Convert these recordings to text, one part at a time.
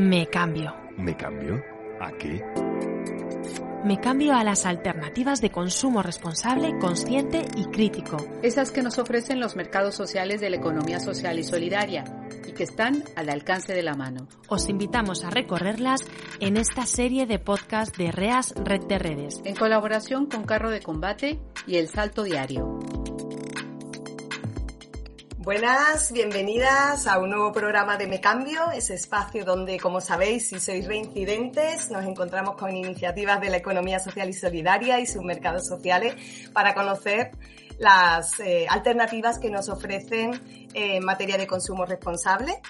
Me cambio. ¿Me cambio? ¿A qué? Me cambio a las alternativas de consumo responsable, consciente y crítico. Esas que nos ofrecen los mercados sociales de la economía social y solidaria y que están al alcance de la mano. Os invitamos a recorrerlas en esta serie de podcast de REAS Red de Redes. En colaboración con Carro de Combate y El Salto Diario. Buenas, bienvenidas a un nuevo programa de Me Cambio, ese espacio donde, como sabéis, si sois reincidentes, nos encontramos con iniciativas de la economía social y solidaria y sus mercados sociales para conocer las eh, alternativas que nos ofrecen eh, en materia de consumo responsable.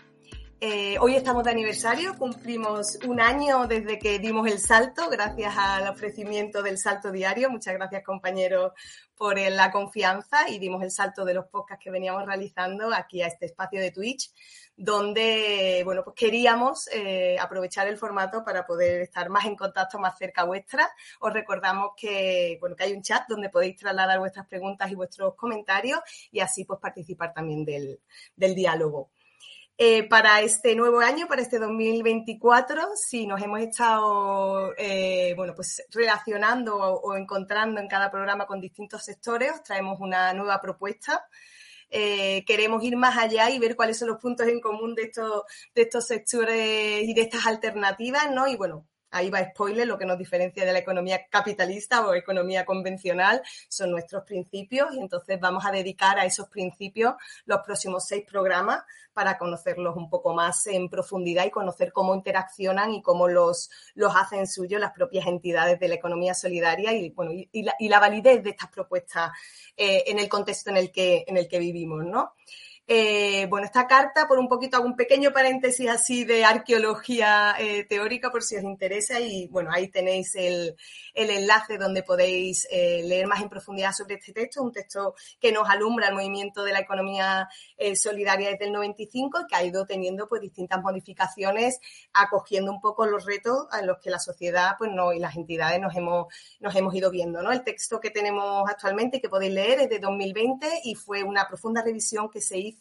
Eh, hoy estamos de aniversario, cumplimos un año desde que dimos el salto, gracias al ofrecimiento del salto diario. Muchas gracias, compañeros, por la confianza y dimos el salto de los podcasts que veníamos realizando aquí a este espacio de Twitch, donde, bueno, pues queríamos eh, aprovechar el formato para poder estar más en contacto, más cerca vuestra. Os recordamos que, bueno, que hay un chat donde podéis trasladar vuestras preguntas y vuestros comentarios y así pues participar también del, del diálogo. Eh, para este nuevo año, para este 2024, si nos hemos estado eh, bueno, pues relacionando o, encontrando en cada programa con distintos sectores, os traemos una nueva propuesta. Eh, queremos ir más allá y ver cuáles son los puntos en común de estos, de estos sectores y de estas alternativas, ¿no? Y bueno, ahí va spoiler, lo que nos diferencia de la economía capitalista o economía convencional son nuestros principios y entonces vamos a dedicar a esos principios los próximos seis programas para conocerlos un poco más en profundidad y conocer cómo interaccionan y cómo los, los hacen suyos las propias entidades de la economía solidaria y, bueno, y, la, validez de estas propuestas eh, en el contexto en el que, en el que vivimos, ¿no? Eh, bueno, esta carta, por un poquito, hago un pequeño paréntesis así de arqueología eh, teórica por si os interesa y bueno, ahí tenéis el, el enlace donde podéis eh, leer más en profundidad sobre este texto, un texto que nos alumbra el movimiento de la economía solidaria desde el 95 y que ha ido teniendo pues distintas modificaciones, acogiendo un poco los retos a los que la sociedad pues no y las entidades nos hemos, nos hemos ido viendo. ¿no? El texto que tenemos actualmente que podéis leer es de 2020 y fue una profunda revisión que se hizo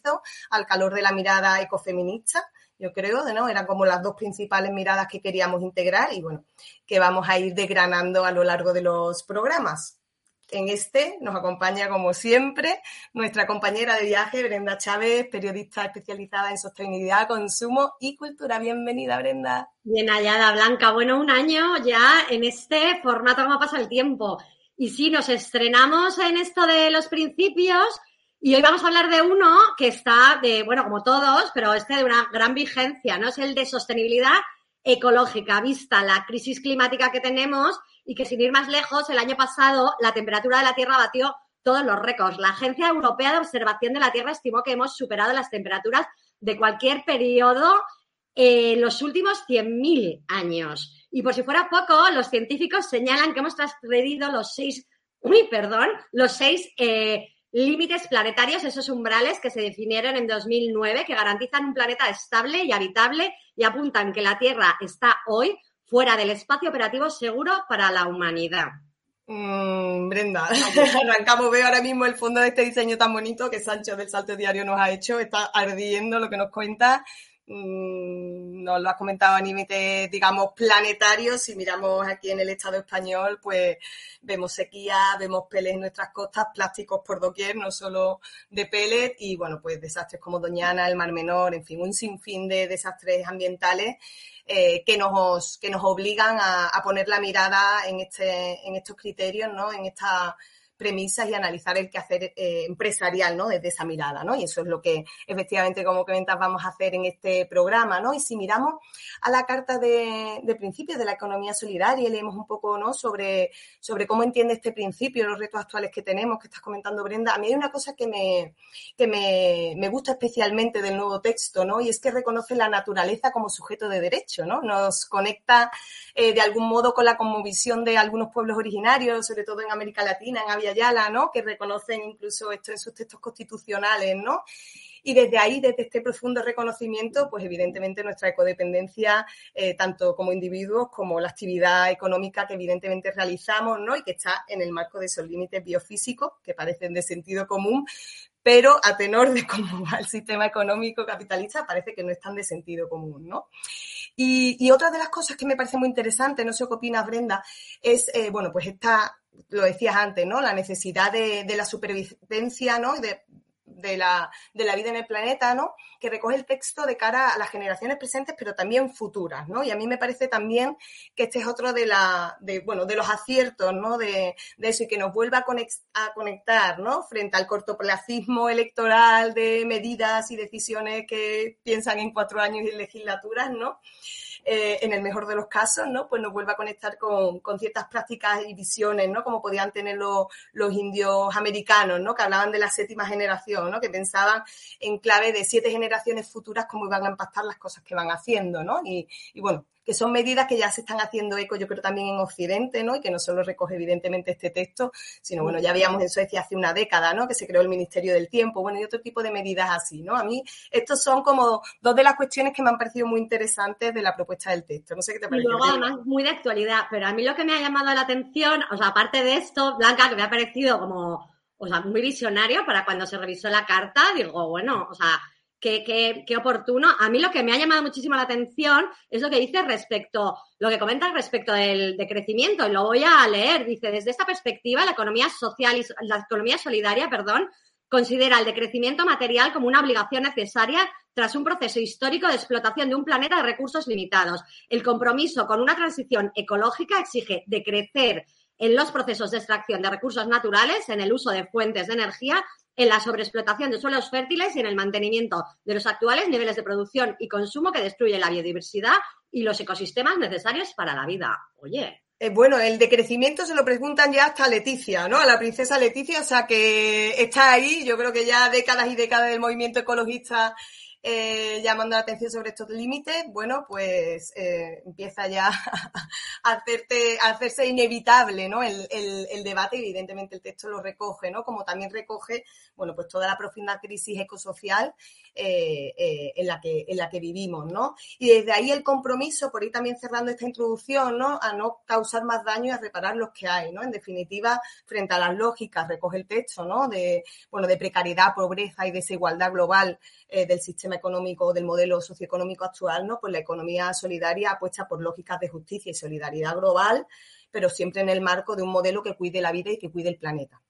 al calor de la mirada ecofeminista, yo creo, ¿no? Eran como las dos principales miradas que queríamos integrar y bueno, que vamos a ir desgranando a lo largo de los programas. En este nos acompaña, como siempre, nuestra compañera de viaje, Brenda Chávez, periodista especializada en sostenibilidad, consumo y cultura. Bienvenida, Brenda. Bien hallada, Blanca. Bueno, un año ya en este formato, como pasa el tiempo. Y sí, nos estrenamos en esto de los principios y hoy vamos a hablar de uno que está de, bueno, como todos, pero este de una gran vigencia, ¿no? Es el de sostenibilidad ecológica, vista la crisis climática que tenemos y que sin ir más lejos, el año pasado la temperatura de la Tierra batió todos los récords. La Agencia Europea de Observación de la Tierra estimó que hemos superado las temperaturas de cualquier periodo en los últimos 100.000 años. Y por si fuera poco, los científicos señalan que hemos transgredido los seis, uy, perdón, los seis eh, límites planetarios, esos umbrales que se definieron en 2009, que garantizan un planeta estable y habitable y apuntan que la Tierra está hoy fuera del espacio operativo seguro para la humanidad. Mm, Brenda, arrancamos, veo ahora mismo el fondo de este diseño tan bonito que Sancho del Salto Diario nos ha hecho, está ardiendo lo que nos cuenta Mm, nos lo has comentado a límites, digamos, planetarios. Si miramos aquí en el Estado español, pues vemos sequía, vemos peles en nuestras costas, plásticos por doquier, no solo de pellet, y bueno, pues desastres como Doñana, el Mar Menor, en fin, un sinfín de desastres ambientales eh, que, nos, que nos obligan a, a, poner la mirada en, este, en estos criterios, ¿no? En esta premisas y analizar el quehacer eh, empresarial, ¿no? Desde esa mirada, ¿no? Y eso es lo que efectivamente, como comentas, vamos a hacer en este programa, ¿no? Y si miramos a la carta de, principios de la economía solidaria y leemos un poco, ¿no? Sobre, sobre cómo entiende este principio, los retos actuales que tenemos, que estás comentando, Brenda, a mí hay una cosa que me, que me, me gusta especialmente del nuevo texto, ¿no? Y es que reconoce la naturaleza como sujeto de derecho, ¿no? Nos conecta eh, de algún modo con la conmovisión de algunos pueblos originarios, sobre todo en América Latina, en Avia Yala, ¿no? Que reconocen incluso esto en sus textos constitucionales, ¿no? Y desde ahí, desde este profundo reconocimiento, pues evidentemente nuestra ecodependencia, eh, tanto como individuos como la actividad económica que evidentemente realizamos, ¿no? Y que está en el marco de esos límites biofísicos que parecen de sentido común, pero a tenor de cómo va el sistema económico capitalista parece que no están de sentido común, ¿no? Y, otra de las cosas que me parece muy interesante, no sé qué opinas, Brenda, es, eh, bueno, pues esta, lo decías antes, ¿no? La necesidad de, la supervivencia, ¿no? De, la, de la, vida en el planeta, ¿no? Que recoge el texto de cara a las generaciones presentes, pero también futuras, ¿no? Y a mí me parece también que este es otro de la, de, bueno, de los aciertos, ¿no? De, de eso y que nos vuelva a, conectar, ¿no? Frente al cortoplacismo electoral de medidas y decisiones que piensan en cuatro años y legislaturas, ¿no? Eh, en el mejor de los casos, ¿no? Pues nos vuelva a conectar con, ciertas prácticas y visiones, ¿no? Como podían tener los, indios americanos, ¿no? Que hablaban de la séptima generación, ¿no? Que pensaban en clave de siete generaciones futuras cómo iban a impactar las cosas que van haciendo, ¿no? y bueno, que son medidas que ya se están haciendo eco, yo creo, también en Occidente, ¿no? Y que no solo recoge evidentemente este texto, sino, bueno, ya habíamos en Suecia hace una década, ¿no? Que se creó el Ministerio del Tiempo, bueno, y otro tipo de medidas así, ¿no? A mí, estos son como dos de las cuestiones que me han parecido muy interesantes de la propuesta del texto. No sé qué te parece. Y luego, además, muy de actualidad, pero a mí lo que me ha llamado la atención, o sea, aparte de esto, Blanca, que me ha parecido como, o sea, muy visionario para cuando se revisó la carta, digo, bueno, o sea, qué, qué, oportuno. A mí lo que me ha llamado muchísimo la atención es lo que dice respecto, lo que comenta respecto del decrecimiento, y lo voy a leer. Dice, desde esta perspectiva, la economía social y la economía solidaria, perdón, considera el decrecimiento material como una obligación necesaria tras un proceso histórico de explotación de un planeta de recursos limitados. El compromiso con una transición ecológica exige decrecer en los procesos de extracción de recursos naturales, en el uso de fuentes de energía en la sobreexplotación de suelos fértiles y en el mantenimiento de los actuales niveles de producción y consumo que destruyen la biodiversidad y los ecosistemas necesarios para la vida. Oye. Eh, bueno, el decrecimiento se lo preguntan ya hasta Leticia, ¿no? A la princesa Leticia, o sea que está ahí, yo creo que ya décadas y décadas del movimiento ecologista eh, llamando la atención sobre estos límites, bueno, pues eh, empieza ya a, hacerse inevitable ¿no? El, el, debate evidentemente el texto lo recoge, ¿no? Como también recoge, bueno, pues toda la profunda crisis ecosocial eh, eh, en, la que, en la que vivimos, ¿no? Y desde ahí el compromiso, por ir también cerrando esta introducción, ¿no? A no causar más daño y a reparar los que hay, ¿no? En definitiva, frente a las lógicas, recoge el texto, ¿no? De, bueno, de precariedad, pobreza y desigualdad global eh, del sistema económico, del modelo socioeconómico actual, ¿no? Pues la economía solidaria apuesta por lógicas de justicia y solidaridad global, pero siempre en el marco de un modelo que cuide la vida y que cuide el planeta.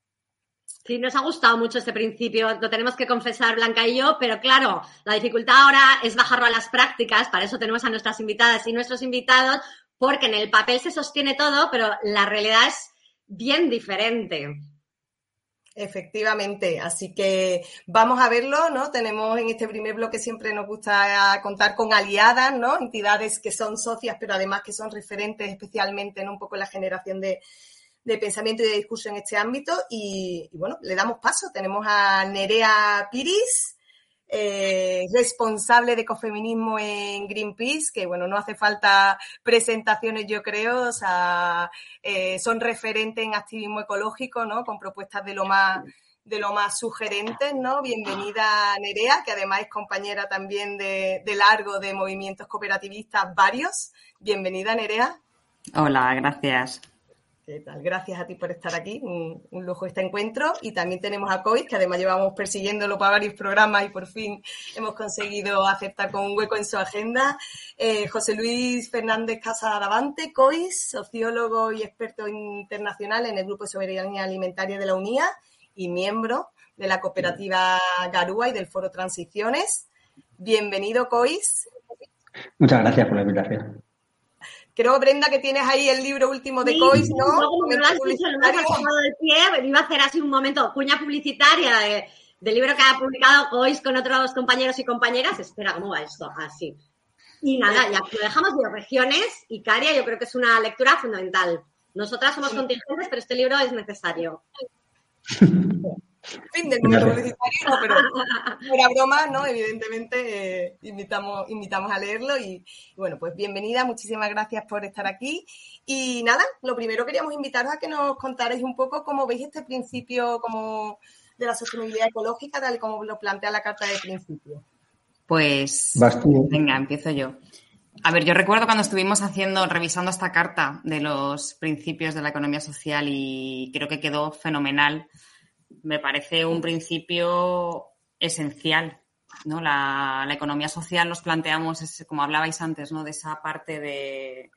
Sí, nos ha gustado mucho este principio, lo tenemos que confesar Blanca y yo, pero claro, la dificultad ahora es bajarlo a las prácticas, para eso tenemos a nuestras invitadas y nuestros invitados, porque en el papel se sostiene todo, pero la realidad es bien diferente. Efectivamente, así que vamos a verlo, ¿no? Tenemos en este primer bloque siempre nos gusta contar con aliadas, ¿no? Entidades que son socias, pero además que son referentes especialmente en un poco la generación de, de pensamiento y de discurso en este ámbito. Y, bueno, le damos paso. Tenemos a Nerea Piris, eh, responsable de ecofeminismo en Greenpeace, que bueno, no hace falta presentaciones, yo creo, eh, son referentes en activismo ecológico, ¿no? Con propuestas de lo más de lo más sugerentes, ¿no? Bienvenida Nerea, que además es compañera también de largo de movimientos cooperativistas varios. Bienvenida Nerea. Hola, gracias. Gracias a ti por estar aquí, un, lujo este encuentro. Y también tenemos a COIS, que además llevamos persiguiéndolo para varios programas y por fin hemos conseguido aceptar con un hueco en su agenda. Eh, José Luis Fernández Casadavante, COIS, sociólogo y experto internacional en el Grupo de Soberanía Alimentaria de la UNIA y miembro de la cooperativa Garúa y del Foro Transiciones. Bienvenido, COIS. Muchas gracias por la invitación Creo, Brenda, que tienes ahí el libro último de Cois, ¿no? Luego, me lo has dicho, lo has tomado del pie, iba a hacer así un momento, cuña publicitaria de, del libro que ha publicado Cois con otros compañeros y compañeras. Espera, ¿cómo va esto? Así. y nada, ya lo dejamos de regiones y Caria, yo creo que es una lectura fundamental. Nosotras somos contingentes, pero este libro es necesario. fin del mundo publicitario, no, pero fuera broma, ¿no? Evidentemente eh, invitamos, invitamos a leerlo y, bueno, pues bienvenida, muchísimas gracias por estar aquí. Y nada, lo primero queríamos invitaros a que nos contarais un poco cómo veis este principio como de la sostenibilidad ecológica, tal como lo plantea la Carta de Principios. Pues venga, empiezo yo. A ver, yo recuerdo cuando estuvimos haciendo, revisando esta carta de los principios de la economía social y creo que quedó fenomenal me parece un principio esencial. ¿no? La, economía social nos planteamos, como hablabais antes, ¿no? de esa parte de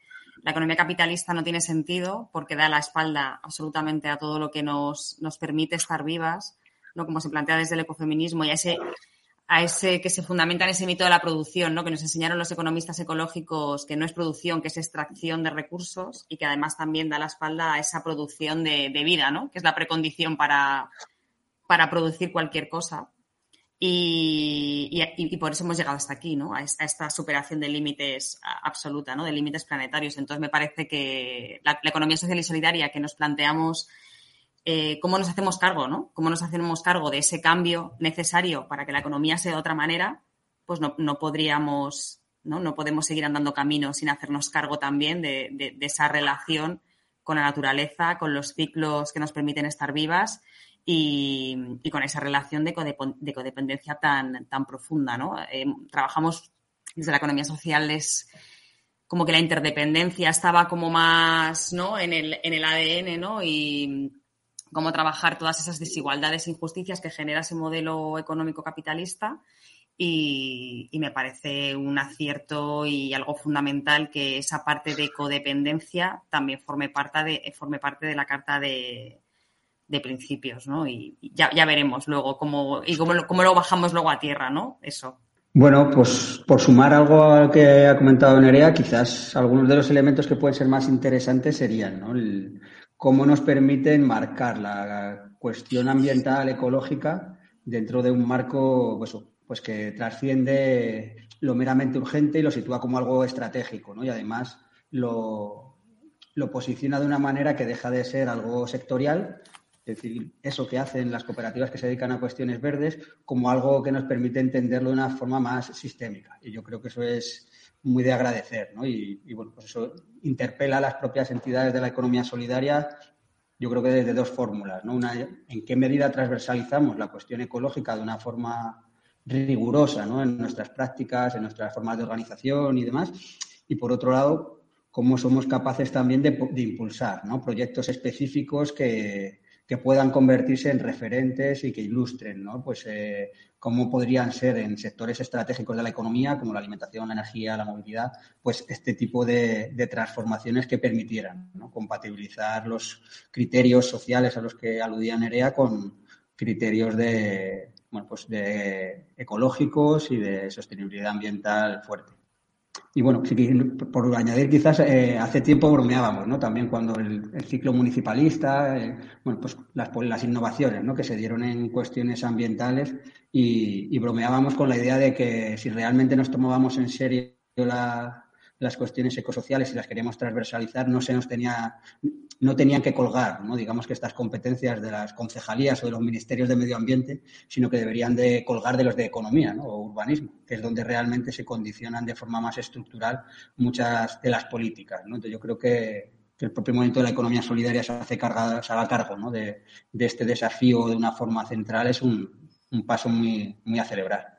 la economía capitalista no tiene sentido porque da la espalda absolutamente a todo lo que nos, nos permite estar vivas, ¿no? como se plantea desde el ecofeminismo y a ese, a ese que se fundamenta en ese mito de la producción, ¿no? que nos enseñaron los economistas ecológicos que no es producción, que es extracción de recursos y que además también da la espalda a esa producción de, de vida, ¿no? que es la precondición para, para producir cualquier cosa. Y, por eso hemos llegado hasta aquí, ¿no? A esta, superación de límites absoluta, ¿no? De límites planetarios. Entonces me parece que la, economía social y solidaria que nos planteamos eh, cómo nos hacemos cargo, ¿no? Cómo nos hacemos cargo de ese cambio necesario para que la economía sea de otra manera, pues no, podríamos, ¿no? No podemos seguir andando camino sin hacernos cargo también de, de esa relación con la naturaleza, con los ciclos que nos permiten estar vivas y, con esa relación de, codependencia tan, tan profunda. ¿no? Eh, trabajamos desde la economía social, es como que la interdependencia estaba como más ¿no? en, el, en el ADN ¿no? y cómo trabajar todas esas desigualdades e injusticias que genera ese modelo económico capitalista. Y, y, me parece un acierto y algo fundamental que esa parte de codependencia también forme parte de, forme parte de la Carta de, de principios, ¿no? Y ya, ya veremos luego cómo, y cómo, cómo, lo bajamos luego a tierra, ¿no? Eso. Bueno, pues por sumar algo a lo que ha comentado Nerea, quizás algunos de los elementos que pueden ser más interesantes serían, ¿no? cómo nos permiten marcar la cuestión ambiental, ecológica, dentro de un marco pues, pues que trasciende lo meramente urgente y lo sitúa como algo estratégico, ¿no? Y además lo, lo posiciona de una manera que deja de ser algo sectorial es decir, eso que hacen las cooperativas que se dedican a cuestiones verdes como algo que nos permite entenderlo de una forma más sistémica. Y yo creo que eso es muy de agradecer, ¿no? Y, bueno, pues eso interpela a las propias entidades de la economía solidaria, yo creo que desde dos fórmulas, ¿no? Una, en qué medida transversalizamos la cuestión ecológica de una forma rigurosa, ¿no? En nuestras prácticas, en nuestras formas de organización y demás. Y por otro lado, cómo somos capaces también de, de impulsar, ¿no? Proyectos específicos que, que puedan convertirse en referentes y que ilustren, ¿no? Pues eh, cómo podrían ser en sectores estratégicos de la economía, como la alimentación, la energía, la movilidad, pues este tipo de, transformaciones que permitieran compatibilizar los criterios sociales a los que aludía Nerea con criterios de, bueno, pues de ecológicos y de sostenibilidad ambiental fuerte. Y bueno, por añadir, quizás eh, hace tiempo bromeábamos, ¿no? También cuando el, ciclo municipalista, eh, bueno, pues las, las, innovaciones, ¿no? Que se dieron en cuestiones ambientales y, bromeábamos con la idea de que si realmente nos tomábamos en serio las cuestiones ecosociales y las queríamos transversalizar, no se nos tenía, no tenían que colgar, ¿no? digamos que estas competencias de las concejalías o de los ministerios de medio ambiente, sino que deberían de colgar de los de economía ¿no? o urbanismo, que es donde realmente se condicionan de forma más estructural muchas de las políticas. ¿no? Entonces yo creo que, el propio movimiento de la economía solidaria se hace carga, se haga cargo ¿no? de, este desafío de una forma central es un, un paso muy, muy a celebrar.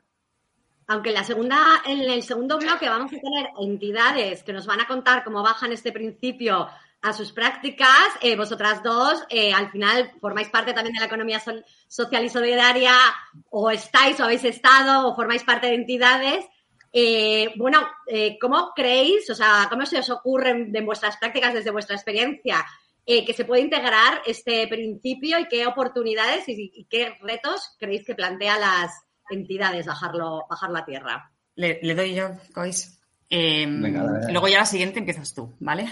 Aunque en en el segundo bloque vamos a tener entidades que nos van a contar cómo bajan este principio a sus prácticas. Eh, vosotras dos, eh, al final, formáis parte también de la economía social y solidaria, o estáis, o habéis estado, o formáis parte de entidades. Eh, bueno, ¿cómo creéis, o sea, cómo se os ocurre de vuestras prácticas, desde vuestra experiencia, que se puede integrar este principio y qué oportunidades y, qué retos creéis que plantea las entidades bajarlo, bajar la tierra? Le, doy yo, Cois. Em, luego ya la siguiente empiezas tú, ¿vale?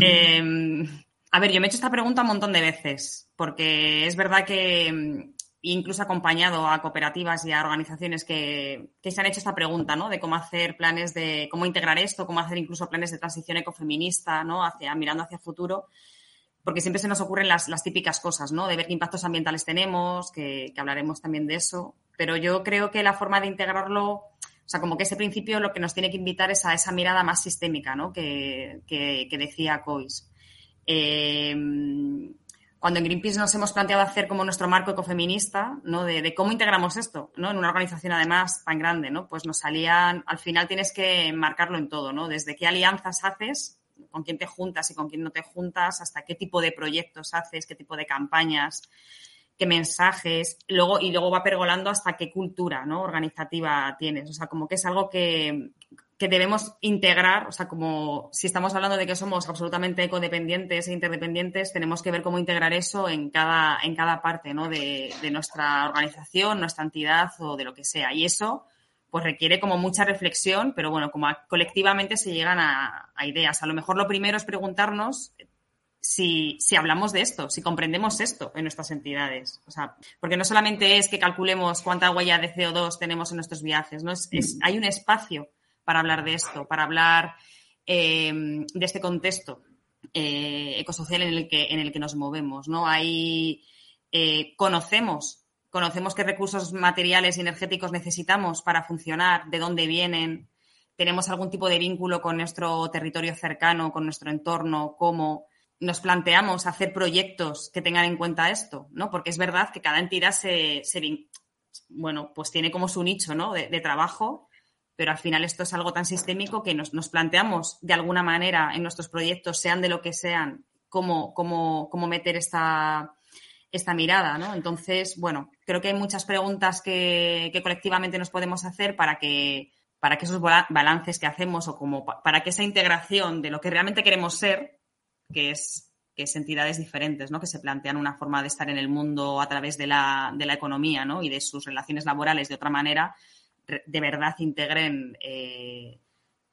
Em, a ver, yo me he hecho esta pregunta un montón de veces, porque es verdad que em, incluso acompañado a cooperativas y a organizaciones que, se han hecho esta pregunta, ¿no? De cómo hacer planes de, cómo integrar esto, cómo hacer incluso planes de transición ecofeminista, ¿no? Hacia, mirando hacia el futuro porque siempre se nos ocurren las, típicas cosas, ¿no? De ver qué impactos ambientales tenemos, que, hablaremos también de eso. Pero yo creo que la forma de integrarlo, o sea, como que ese principio lo que nos tiene que invitar es a esa mirada más sistémica, ¿no? Que, decía Cois. Eh, cuando en Greenpeace nos hemos planteado hacer como nuestro marco ecofeminista, ¿no? De, de, cómo integramos esto, ¿no? En una organización además tan grande, ¿no? Pues nos salían, al final tienes que marcarlo en todo, ¿no? Desde qué alianzas haces con quién te juntas y con quién no te juntas, hasta qué tipo de proyectos haces, qué tipo de campañas, qué mensajes, luego, y luego va pergolando hasta qué cultura organizativa tienes. O sea, como que es algo que, debemos integrar, o sea, como si estamos hablando de que somos absolutamente ecodependientes e interdependientes, tenemos que ver cómo integrar eso en cada, en cada parte ¿no? de, de nuestra organización, nuestra entidad o de lo que sea. Y eso pues requiere como mucha reflexión, pero bueno, como colectivamente se llegan a, ideas. A lo mejor lo primero es preguntarnos si, hablamos de esto, si comprendemos esto en nuestras entidades. O sea, porque no solamente es que calculemos cuánta huella de CO2 tenemos en nuestros viajes, ¿no? Es, hay un espacio para hablar de esto, para hablar eh, de este contexto eh, ecosocial en el, que, en el que nos movemos, ¿no? Hay, eh, conocemos conocemos qué recursos materiales y energéticos necesitamos para funcionar, de dónde vienen, tenemos algún tipo de vínculo con nuestro territorio cercano, con nuestro entorno, cómo nos planteamos hacer proyectos que tengan en cuenta esto, ¿no? Porque es verdad que cada entidad se, bueno, pues tiene como su nicho, ¿no? De, trabajo, pero al final esto es algo tan sistémico que nos, nos, planteamos de alguna manera en nuestros proyectos, sean de lo que sean, cómo, meter esta, esta mirada, ¿no? Entonces, bueno, creo que hay muchas preguntas que, colectivamente nos podemos hacer para que, para que esos balances que hacemos o como para que esa integración de lo que realmente queremos ser, que es que es entidades diferentes, ¿no? Que se plantean una forma de estar en el mundo a través de la, de la economía, ¿no? Y de sus relaciones laborales de otra manera, de verdad integren eh,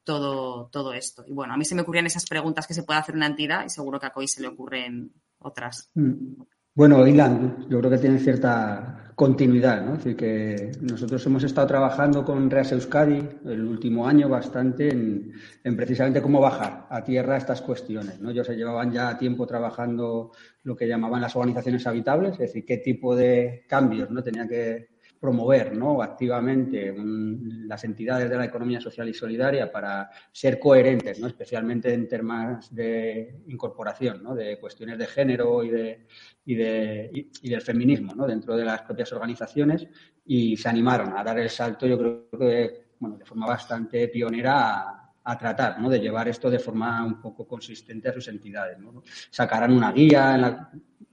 todo, todo esto. Y bueno, a mí se me ocurrían esas preguntas que se puede hacer una entidad y seguro que a Coy se le ocurren otras. Mm. Bueno, Ilan, yo creo que tiene cierta continuidad, ¿no? Es decir, que nosotros hemos estado trabajando con Reas Euskadi el último año bastante en, precisamente cómo bajar a tierra estas cuestiones, ¿no? Ellos se llevaban ya tiempo trabajando lo que llamaban las organizaciones habitables, es decir, qué tipo de cambios no tenía que promover ¿no? activamente las entidades de la economía social y solidaria para ser coherentes, ¿no? especialmente en temas de incorporación ¿no? de cuestiones de género y, de, y, de, y, del feminismo ¿no? dentro de las propias organizaciones y se animaron a dar el salto, yo creo que bueno, de forma bastante pionera a, a tratar, ¿no? De llevar esto de forma un poco consistente a sus entidades, ¿no? Sacarán una guía en la,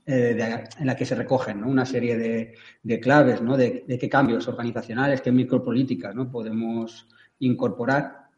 eh, en la que se recogen una serie de, claves, ¿no? De, qué cambios organizacionales, qué micropolíticas, ¿no? Podemos incorporar.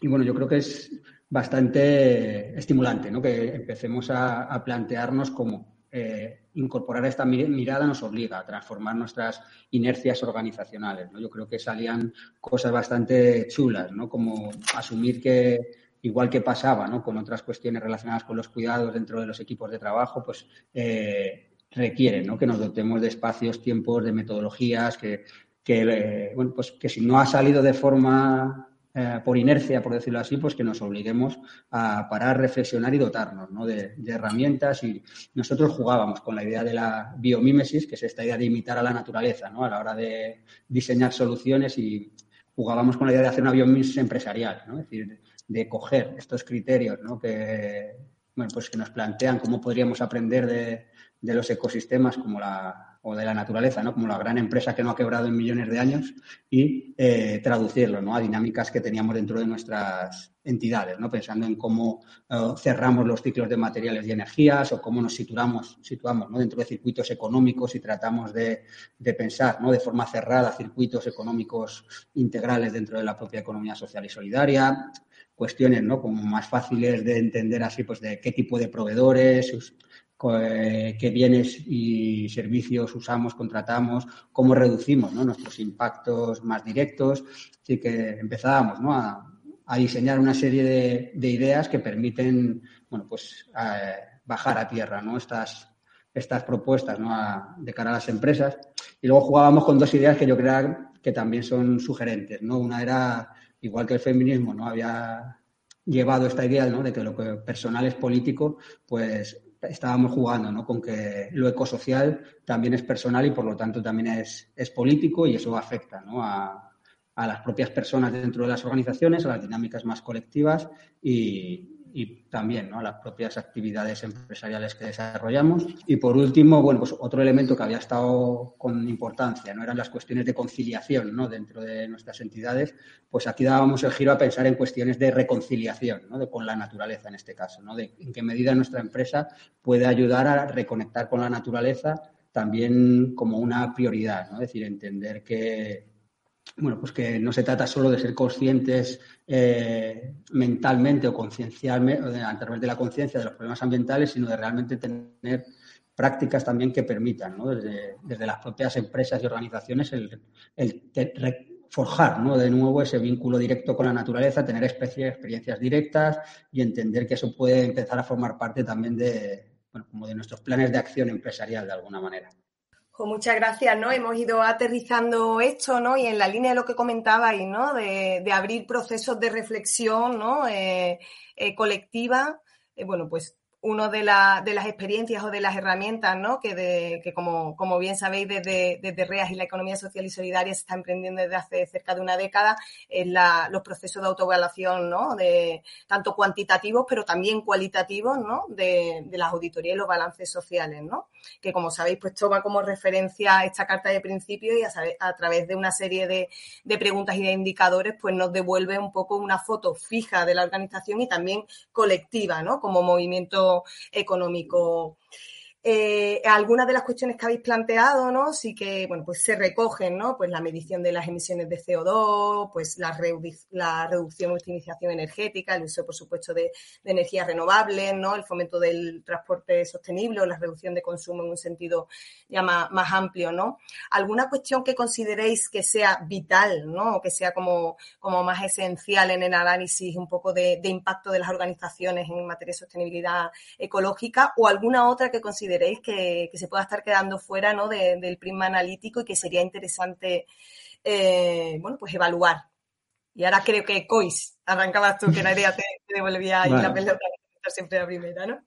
Y bueno, yo creo que es bastante estimulante, ¿no? Que empecemos a, plantearnos cómo eh, incorporar esta mirada nos obliga a transformar nuestras inercias organizacionales. ¿no? Yo creo que salían cosas bastante chulas, ¿no? como asumir que, igual que pasaba ¿no? con otras cuestiones relacionadas con los cuidados dentro de los equipos de trabajo, pues eh, requieren ¿no? que nos dotemos de espacios, tiempos, de metodologías, que, que eh, bueno, pues que si no ha salido de forma eh, por inercia, por decirlo así, pues que nos obliguemos a parar, reflexionar y dotarnos de, herramientas. Y nosotros jugábamos con la idea de la biomímesis, que es esta idea de imitar a la naturaleza ¿no? a la hora de diseñar soluciones y jugábamos con la idea de hacer una biomímesis empresarial, ¿no? es decir, de coger estos criterios ¿no? que, bueno, pues que nos plantean cómo podríamos aprender de, de los ecosistemas como la, o de la naturaleza, ¿no? como la gran empresa que no ha quebrado en millones de años, y eh, traducirlo ¿no? a dinámicas que teníamos dentro de nuestras entidades, ¿no? pensando en cómo eh, cerramos los ciclos de materiales y energías o cómo nos situamos, situamos ¿no? dentro de circuitos económicos y tratamos de, de pensar ¿no? de forma cerrada circuitos económicos integrales dentro de la propia economía social y solidaria cuestiones ¿no? como más fáciles de entender así pues de qué tipo de proveedores eh, qué bienes y servicios usamos, contratamos, cómo reducimos nuestros impactos más directos. Así que empezábamos a, a diseñar una serie de, ideas que permiten, bueno, pues eh, bajar a tierra, ¿no? Estas, estas propuestas ¿no? de cara a las empresas. Y luego jugábamos con dos ideas que yo creo que también son sugerentes, ¿no? Una era, igual que el feminismo, ¿no? Había llevado esta idea, ¿no? De que lo que personal es político, pues estábamos jugando ¿no? con que lo ecosocial también es personal y por lo tanto también es, es político y eso afecta ¿no? a, a, las propias personas dentro de las organizaciones, a las dinámicas más colectivas y, y también ¿no? a las propias actividades empresariales que desarrollamos. Y por último, bueno, pues otro elemento que había estado con importancia, ¿no? eran las cuestiones de conciliación ¿no? dentro de nuestras entidades, pues aquí dábamos el giro a pensar en cuestiones de reconciliación ¿no? de, con la naturaleza en este caso, ¿no? de en qué medida nuestra empresa puede ayudar a reconectar con la naturaleza también como una prioridad, ¿no? es decir, entender que, bueno, pues que no se trata solo de ser conscientes eh, mentalmente o conciencialmente, a través de la conciencia de los problemas ambientales, sino de realmente tener prácticas también que permitan, ¿no? desde, las propias empresas y organizaciones, el, forjar ¿no? de nuevo ese vínculo directo con la naturaleza, tener experiencias directas y entender que eso puede empezar a formar parte también de, bueno, como de nuestros planes de acción empresarial de alguna manera. Pues muchas gracias, ¿no? Hemos ido aterrizando esto, ¿no? Y en la línea de lo que comentabais, ¿no? De, abrir procesos de reflexión, ¿no? Eh, eh, colectiva. Eh, bueno, pues una de, de, las experiencias o de las herramientas que, de, que como, bien sabéis desde, REAS y la economía social y solidaria se está emprendiendo desde hace cerca de una década es la, los procesos de autoevaluación de, tanto cuantitativos pero también cualitativos de, las auditorías y los balances sociales que como sabéis pues toma como referencia esta carta de principios y a, a través de una serie de, preguntas y de indicadores pues nos devuelve un poco una foto fija de la organización y también colectiva como movimiento económico eh, algunas de las cuestiones que habéis planteado, ¿no? Sí que, bueno, pues se recogen, ¿no? Pues la medición de las emisiones de CO2, pues la, la reducción y optimización energética, el uso, por supuesto, de, energías renovables, ¿no? El fomento del transporte sostenible o la reducción de consumo en un sentido ya más, amplio, ¿no? ¿Alguna cuestión que consideréis que sea vital, ¿no? O que sea como, como más esencial en el análisis un poco de, impacto de las organizaciones en materia de sostenibilidad ecológica o alguna otra que consideréis consideréis que, se pueda estar quedando fuera ¿no? del prisma analítico y que sería interesante eh, bueno, pues evaluar. Y ahora creo que Cois, arrancabas tú, que Nadia te, te devolvía ahí la pelota, siempre la primera, ¿no?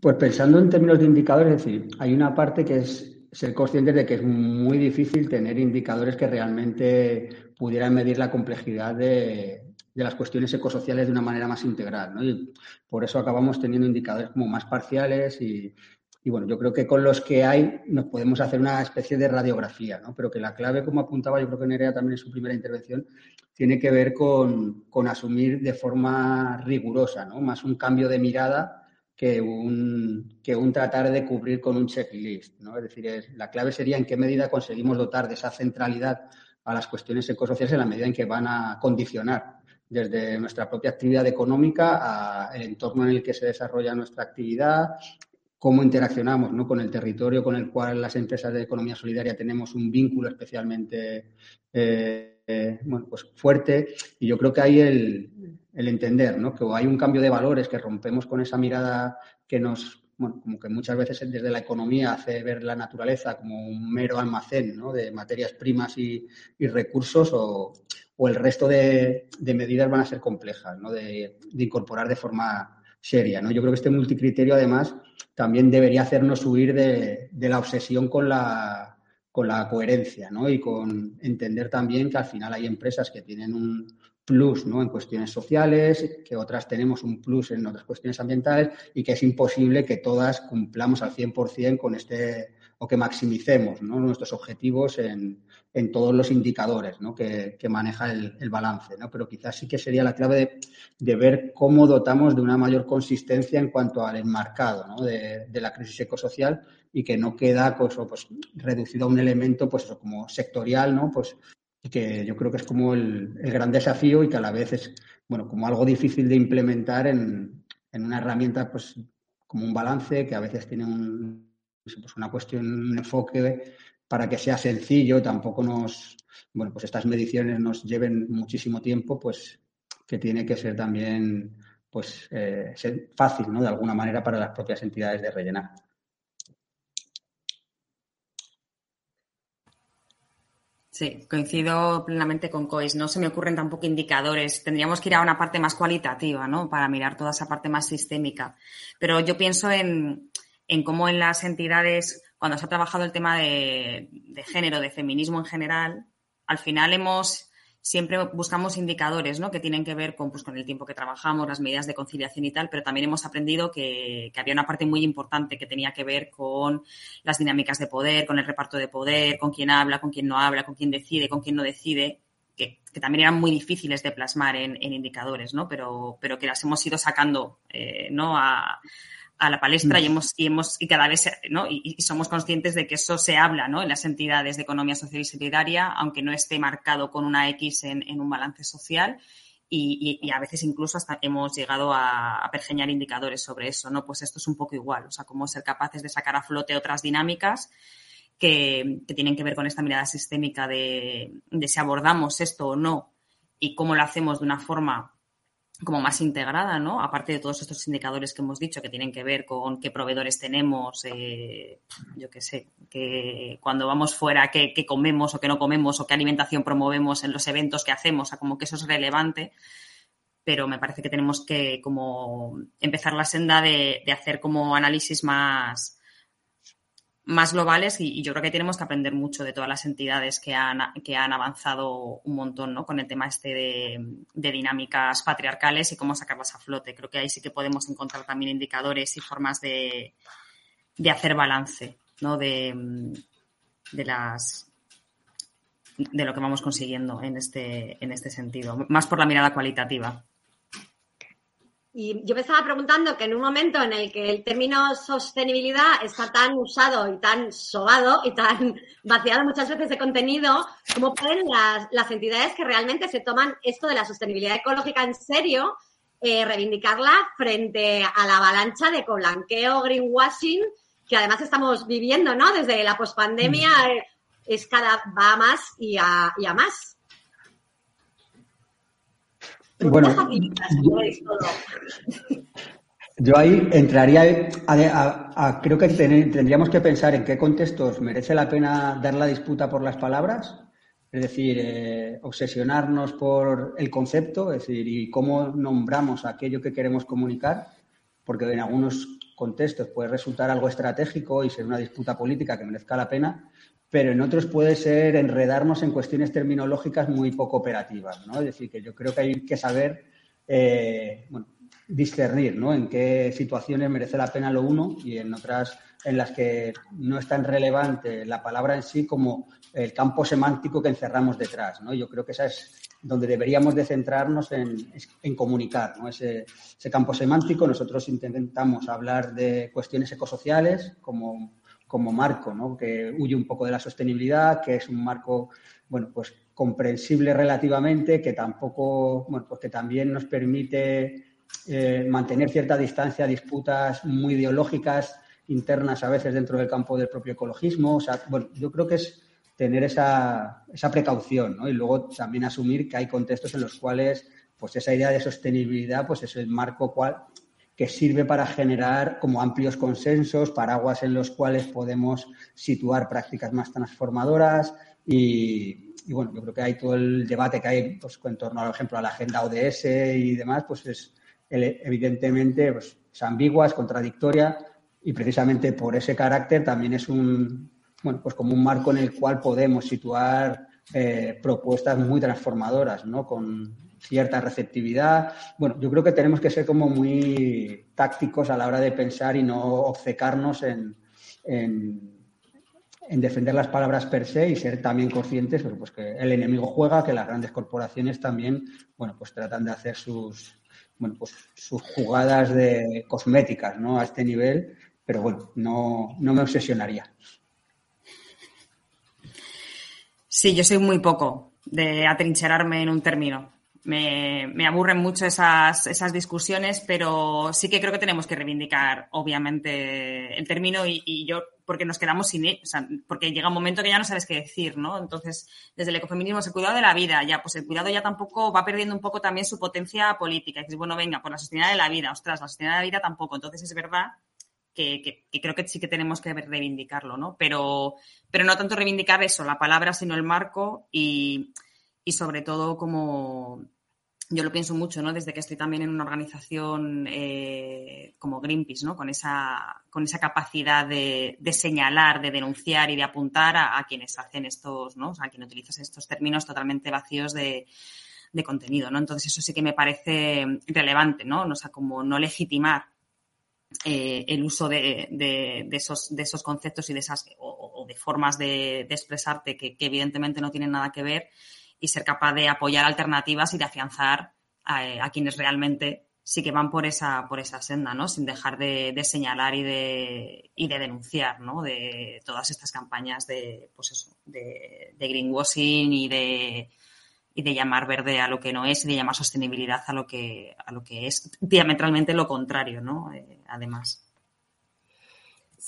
Pues pensando en términos de indicadores, es decir, hay una parte que es ser conscientes de que es muy difícil tener indicadores que realmente pudieran medir la complejidad de, de las cuestiones ecosociales de una manera más integral. ¿no? Y por eso acabamos teniendo indicadores como más parciales y, y bueno, yo creo que con los que hay nos podemos hacer una especie de radiografía, ¿no? Pero que la clave, como apuntaba yo creo que Nerea también en su primera intervención, tiene que ver con, asumir de forma rigurosa, ¿no? Más un cambio de mirada que un, que un tratar de cubrir con un checklist, ¿no? Es decir, la clave sería en qué medida conseguimos dotar de esa centralidad a las cuestiones ecosociales en la medida en que van a condicionar desde nuestra propia actividad económica al entorno en el que se desarrolla nuestra actividad, cómo interaccionamos ¿no? con el territorio con el cual las empresas de economía solidaria tenemos un vínculo especialmente eh, bueno, pues fuerte. Y yo creo que hay el, entender ¿no? que hay un cambio de valores, que rompemos con esa mirada que nos, bueno, como que muchas veces desde la economía hace ver la naturaleza como un mero almacén ¿no? de materias primas y, recursos o, el resto de, medidas van a ser complejas ¿no? de incorporar de forma seria. ¿no? Yo creo que este multicriterio, además, también debería hacernos huir de, la obsesión con la, con la coherencia, ¿no? Y con entender también que al final hay empresas que tienen un plus ¿no? en cuestiones sociales, que otras tenemos un plus en otras cuestiones ambientales y que es imposible que todas cumplamos al 100% con este o que maximicemos nuestros objetivos en, en, todos los indicadores que, maneja el, balance. Pero quizás sí que sería la clave de, ver cómo dotamos de una mayor consistencia en cuanto al enmarcado de, la crisis ecosocial y que no queda pues, pues, reducido a un elemento pues, como sectorial, ¿no? pues, que yo creo que es como el, el, gran desafío y que a la vez es bueno, como algo difícil de implementar en, en una herramienta pues, como un balance que a veces tiene un, pues una cuestión, un enfoque para que sea sencillo, tampoco nos, bueno, pues estas mediciones nos lleven muchísimo tiempo, pues, que tiene que ser también pues eh, ser fácil, ¿no? De alguna manera para las propias entidades de rellenar. Sí, coincido plenamente con COIS. No se me ocurren tampoco indicadores. Tendríamos que ir a una parte más cualitativa, ¿no? Para mirar toda esa parte más sistémica. Pero yo pienso en, en cómo en las entidades, cuando se ha trabajado el tema de, género, de feminismo en general, al final hemos siempre buscamos indicadores ¿no? que tienen que ver con, pues, con el tiempo que trabajamos, las medidas de conciliación y tal, pero también hemos aprendido que, había una parte muy importante que tenía que ver con las dinámicas de poder, con el reparto de poder, con quién habla, con quién no habla, con quién decide, con quién no decide. Que, también eran muy difíciles de plasmar en, indicadores, ¿no? Pero, pero que las hemos ido sacando, eh, ¿no? A, a la palestra y mm. hemos, y hemos, y cada vez, ¿no? Y, somos conscientes de que eso se habla, ¿no? En las entidades de economía social y solidaria, aunque no esté marcado con una X en, un balance social. Y, a veces incluso hasta hemos llegado a, pergeñar indicadores sobre eso, ¿no? Pues esto es un poco igual, o sea, cómo ser capaces de sacar a flote otras dinámicas que, que tienen que ver con esta mirada sistémica de, de si abordamos esto o no y cómo lo hacemos de una forma como más integrada, ¿no? Aparte de todos estos indicadores que hemos dicho que tienen que ver con qué proveedores tenemos, eh, yo qué sé, que cuando vamos fuera, qué, comemos o qué no comemos o qué alimentación promovemos en los eventos que hacemos, o como que eso es relevante, pero me parece que tenemos que como empezar la senda de, de hacer como análisis más, más globales y, yo creo que tenemos que aprender mucho de todas las entidades que han, que han avanzado un montón ¿no? con el tema este de, dinámicas patriarcales y cómo sacarlas a flote. Creo que ahí sí que podemos encontrar también indicadores y formas de, de hacer balance ¿no? de, de las de lo que vamos consiguiendo en este, en este sentido, más por la mirada cualitativa. Y yo me estaba preguntando que en un momento en el que el término sostenibilidad está tan usado y tan sobado y tan vaciado muchas veces de contenido, ¿cómo pueden las, entidades que realmente se toman esto de la sostenibilidad ecológica en serio eh, reivindicarla frente a la avalancha de colanqueo, greenwashing, que además estamos viviendo, ¿no? Desde la pospandemia mm. eh, es cada va más y a, y a más. Bueno, yo ahí entraría a, creo que tendríamos que pensar en qué contextos merece la pena dar la disputa por las palabras, es decir, eh, obsesionarnos por el concepto, es decir, y cómo nombramos aquello que queremos comunicar, porque en algunos contextos puede resultar algo estratégico y ser una disputa política que merezca la pena, pero en otros puede ser enredarnos en cuestiones terminológicas muy poco operativas, ¿no? Es decir, que yo creo que hay que saber, eh, discernir, ¿no? En qué situaciones merece la pena lo uno y en otras en las que no es tan relevante la palabra en sí como el campo semántico que encerramos detrás, ¿no? Yo creo que esa es donde deberíamos de centrarnos en, en comunicar, ¿no? Ese campo semántico. Nosotros intentamos hablar de cuestiones ecosociales como como marco, ¿no? que huye un poco de la sostenibilidad, que es un marco, bueno, pues comprensible relativamente, que tampoco, bueno, pues que también nos permite eh, mantener cierta distancia a disputas muy ideológicas internas a veces dentro del campo del propio ecologismo. O sea, bueno, yo creo que es tener esa, esa precaución, ¿no? Y luego también asumir que hay contextos en los cuales pues esa idea de sostenibilidad pues es el marco cual, que sirve para generar como amplios consensos, paraguas en los cuales podemos situar prácticas más transformadoras y, bueno, yo creo que hay todo el debate que hay pues, en torno, por ejemplo, a la agenda ODS y demás, pues es evidentemente pues, es ambigua, es contradictoria y precisamente por ese carácter también es un, bueno, pues como un marco en el cual podemos situar eh, propuestas muy transformadoras, ¿no? Con, cierta receptividad. Bueno, yo creo que tenemos que ser como muy tácticos a la hora de pensar y no obcecarnos en, en, defender las palabras per se y ser también conscientes pues, que el enemigo juega, que las grandes corporaciones también, bueno, pues tratan de hacer pues sus jugadas de cosméticas, ¿no? A este nivel, pero bueno, no, no me obsesionaría. Sí, yo soy muy poco de atrincherarme en un término me, aburren mucho esas, esas, discusiones, pero sí que creo que tenemos que reivindicar, obviamente, el término y, yo, porque nos quedamos sin él, o sea, porque llega un momento que ya no sabes qué decir, ¿no? Entonces, desde el ecofeminismo, el cuidado de la vida, ya, pues el cuidado ya tampoco va perdiendo un poco también su potencia política. Es bueno, venga, por la sostenibilidad de la vida, ostras, la sostenibilidad de la vida tampoco. Entonces, es verdad que, creo que sí que tenemos que reivindicarlo, ¿no? Pero, pero no tanto reivindicar eso, la palabra, sino el marco y, y sobre todo como yo lo pienso mucho, ¿no? Desde que estoy también en una organización eh, como Greenpeace, ¿no? Con esa, con esa capacidad de, señalar, de denunciar y de apuntar a, quienes hacen estos, ¿no? O sea, a quien utiliza estos términos totalmente vacíos de, contenido, ¿no? Entonces eso sí que me parece relevante, ¿no? O sea, como no legitimar eh, el uso de, esos, de esos conceptos y de esas, o, de formas de, expresarte que evidentemente no tienen nada que ver y ser capaz de apoyar alternativas y de afianzar a, quienes realmente sí que van por esa, por esa senda, ¿no? Sin dejar de, señalar y de, y de denunciar, ¿no? De todas estas campañas de, pues eso, de, greenwashing y de, y de llamar verde a lo que no es y de llamar sostenibilidad a lo que, a lo que es diametralmente lo contrario, ¿no? Eh, además.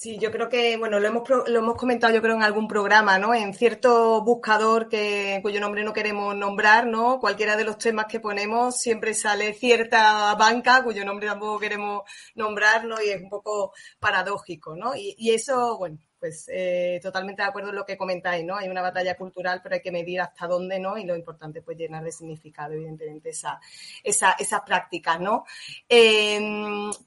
Sí, yo creo que, bueno, lo hemos, lo hemos comentado yo creo en algún programa, ¿no? En cierto buscador que, cuyo nombre no queremos nombrar, ¿no? Cualquiera de los temas que ponemos siempre sale cierta banca cuyo nombre tampoco queremos nombrar, ¿no? Y es un poco paradójico, ¿no? Y, eso, bueno, pues eh, totalmente de acuerdo en lo que comentáis, ¿no? Hay una batalla cultural, pero hay que medir hasta dónde, ¿no? Y lo importante, pues, llenar de significado, evidentemente, esa, esa, esas prácticas, ¿no? Eh,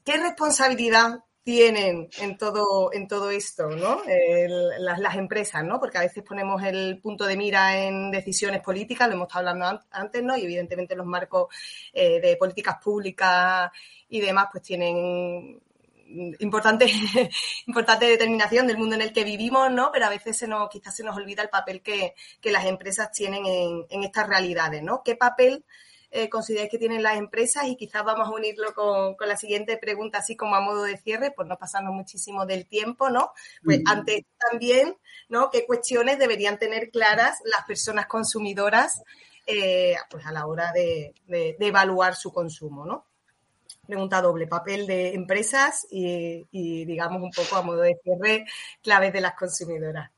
¿Qué responsabilidad tienen en todo, en todo esto, ¿no? las, empresas, ¿no? Porque a veces ponemos el punto de mira en decisiones políticas, lo hemos estado hablando antes, ¿no? Y evidentemente los marcos eh, de políticas públicas y demás, pues tienen importante, importante determinación del mundo en el que vivimos, ¿no? Pero a veces se nos, quizás se nos olvida el papel que, que las empresas tienen en, en estas realidades, ¿no? ¿Qué papel eh, consideráis que tienen las empresas y quizás vamos a unirlo con, la siguiente pregunta, así como a modo de cierre, pues no pasarnos muchísimo del tiempo, ¿no? Pues antes también, ¿no? ¿Qué cuestiones deberían tener claras las personas consumidoras eh, pues a la hora de, evaluar su consumo, ¿no? Pregunta doble, papel de empresas y, y digamos un poco a modo de cierre, claves de las consumidoras.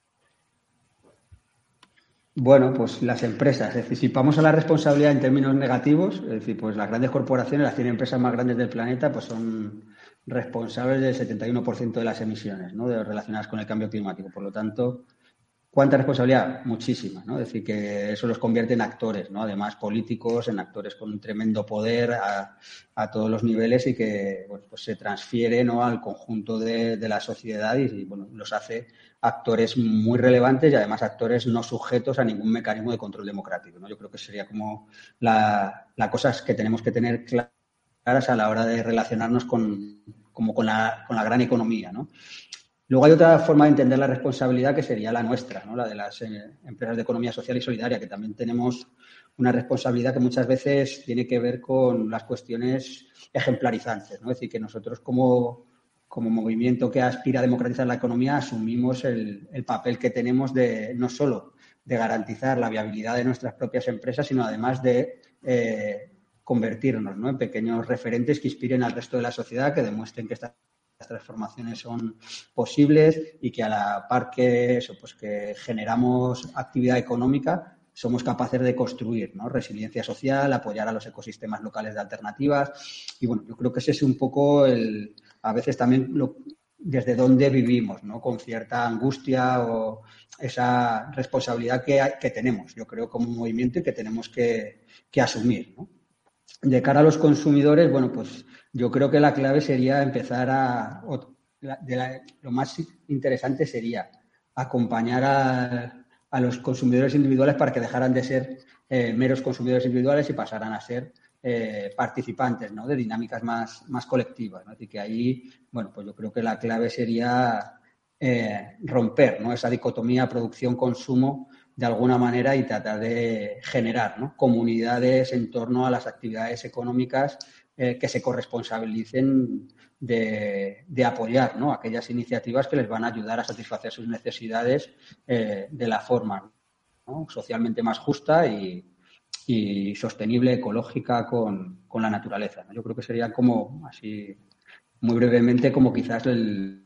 Bueno, pues las empresas, es decir, si vamos a la responsabilidad en términos negativos, es decir, pues las grandes corporaciones, las 100 empresas más grandes del planeta, pues son responsables del 71% de las emisiones ¿no? de, relacionadas con el cambio climático. Por lo tanto, ¿cuánta responsabilidad? Muchísima, ¿no? Es decir, que eso los convierte en actores, ¿no? Además, políticos, en actores con un tremendo poder a, todos los niveles y que pues se transfiere ¿no? al conjunto de, la sociedad y, bueno, los hace actores muy relevantes y además actores no sujetos a ningún mecanismo de control democrático. ¿no? Yo creo que sería como la, la cosa que tenemos que tener claras a la hora de relacionarnos con, como con, la, con la gran economía. ¿no? Luego hay otra forma de entender la responsabilidad que sería la nuestra, ¿no? la de las eh, empresas de economía social y solidaria, que también tenemos una responsabilidad que muchas veces tiene que ver con las cuestiones ejemplarizantes. ¿no? Es decir, que nosotros como como movimiento que aspira a democratizar la economía, asumimos el, papel que tenemos de no solo de garantizar la viabilidad de nuestras propias empresas, sino además de eh, convertirnos en pequeños referentes que inspiren al resto de la sociedad, que demuestren que estas transformaciones son posibles y que a la par que eso, pues que generamos actividad económica, somos capaces de construir resiliencia social, apoyar a los ecosistemas locales de alternativas. Y bueno, yo creo que ese es un poco el, a veces también desde dónde vivimos, ¿no? Con cierta angustia o esa responsabilidad que, tenemos, yo creo, como movimiento y que tenemos que, asumir, De cara a los consumidores, bueno, pues yo creo que la clave sería empezar a... lo más interesante sería acompañar a, los consumidores individuales para que dejaran de ser eh, meros consumidores individuales y pasaran a ser eh, participantes, ¿no? De dinámicas más, más colectivas. Así que ahí, bueno, pues yo creo que la clave sería eh, romper, ¿no? Esa dicotomía producción-consumo de alguna manera y tratar de generar comunidades en torno a las actividades económicas eh, que se corresponsabilicen de, apoyar ¿no? aquellas iniciativas que les van a ayudar a satisfacer sus necesidades de la forma socialmente más justa y, y sostenible, ecológica con, la naturaleza. Yo creo que sería como, así, muy brevemente, como quizás el,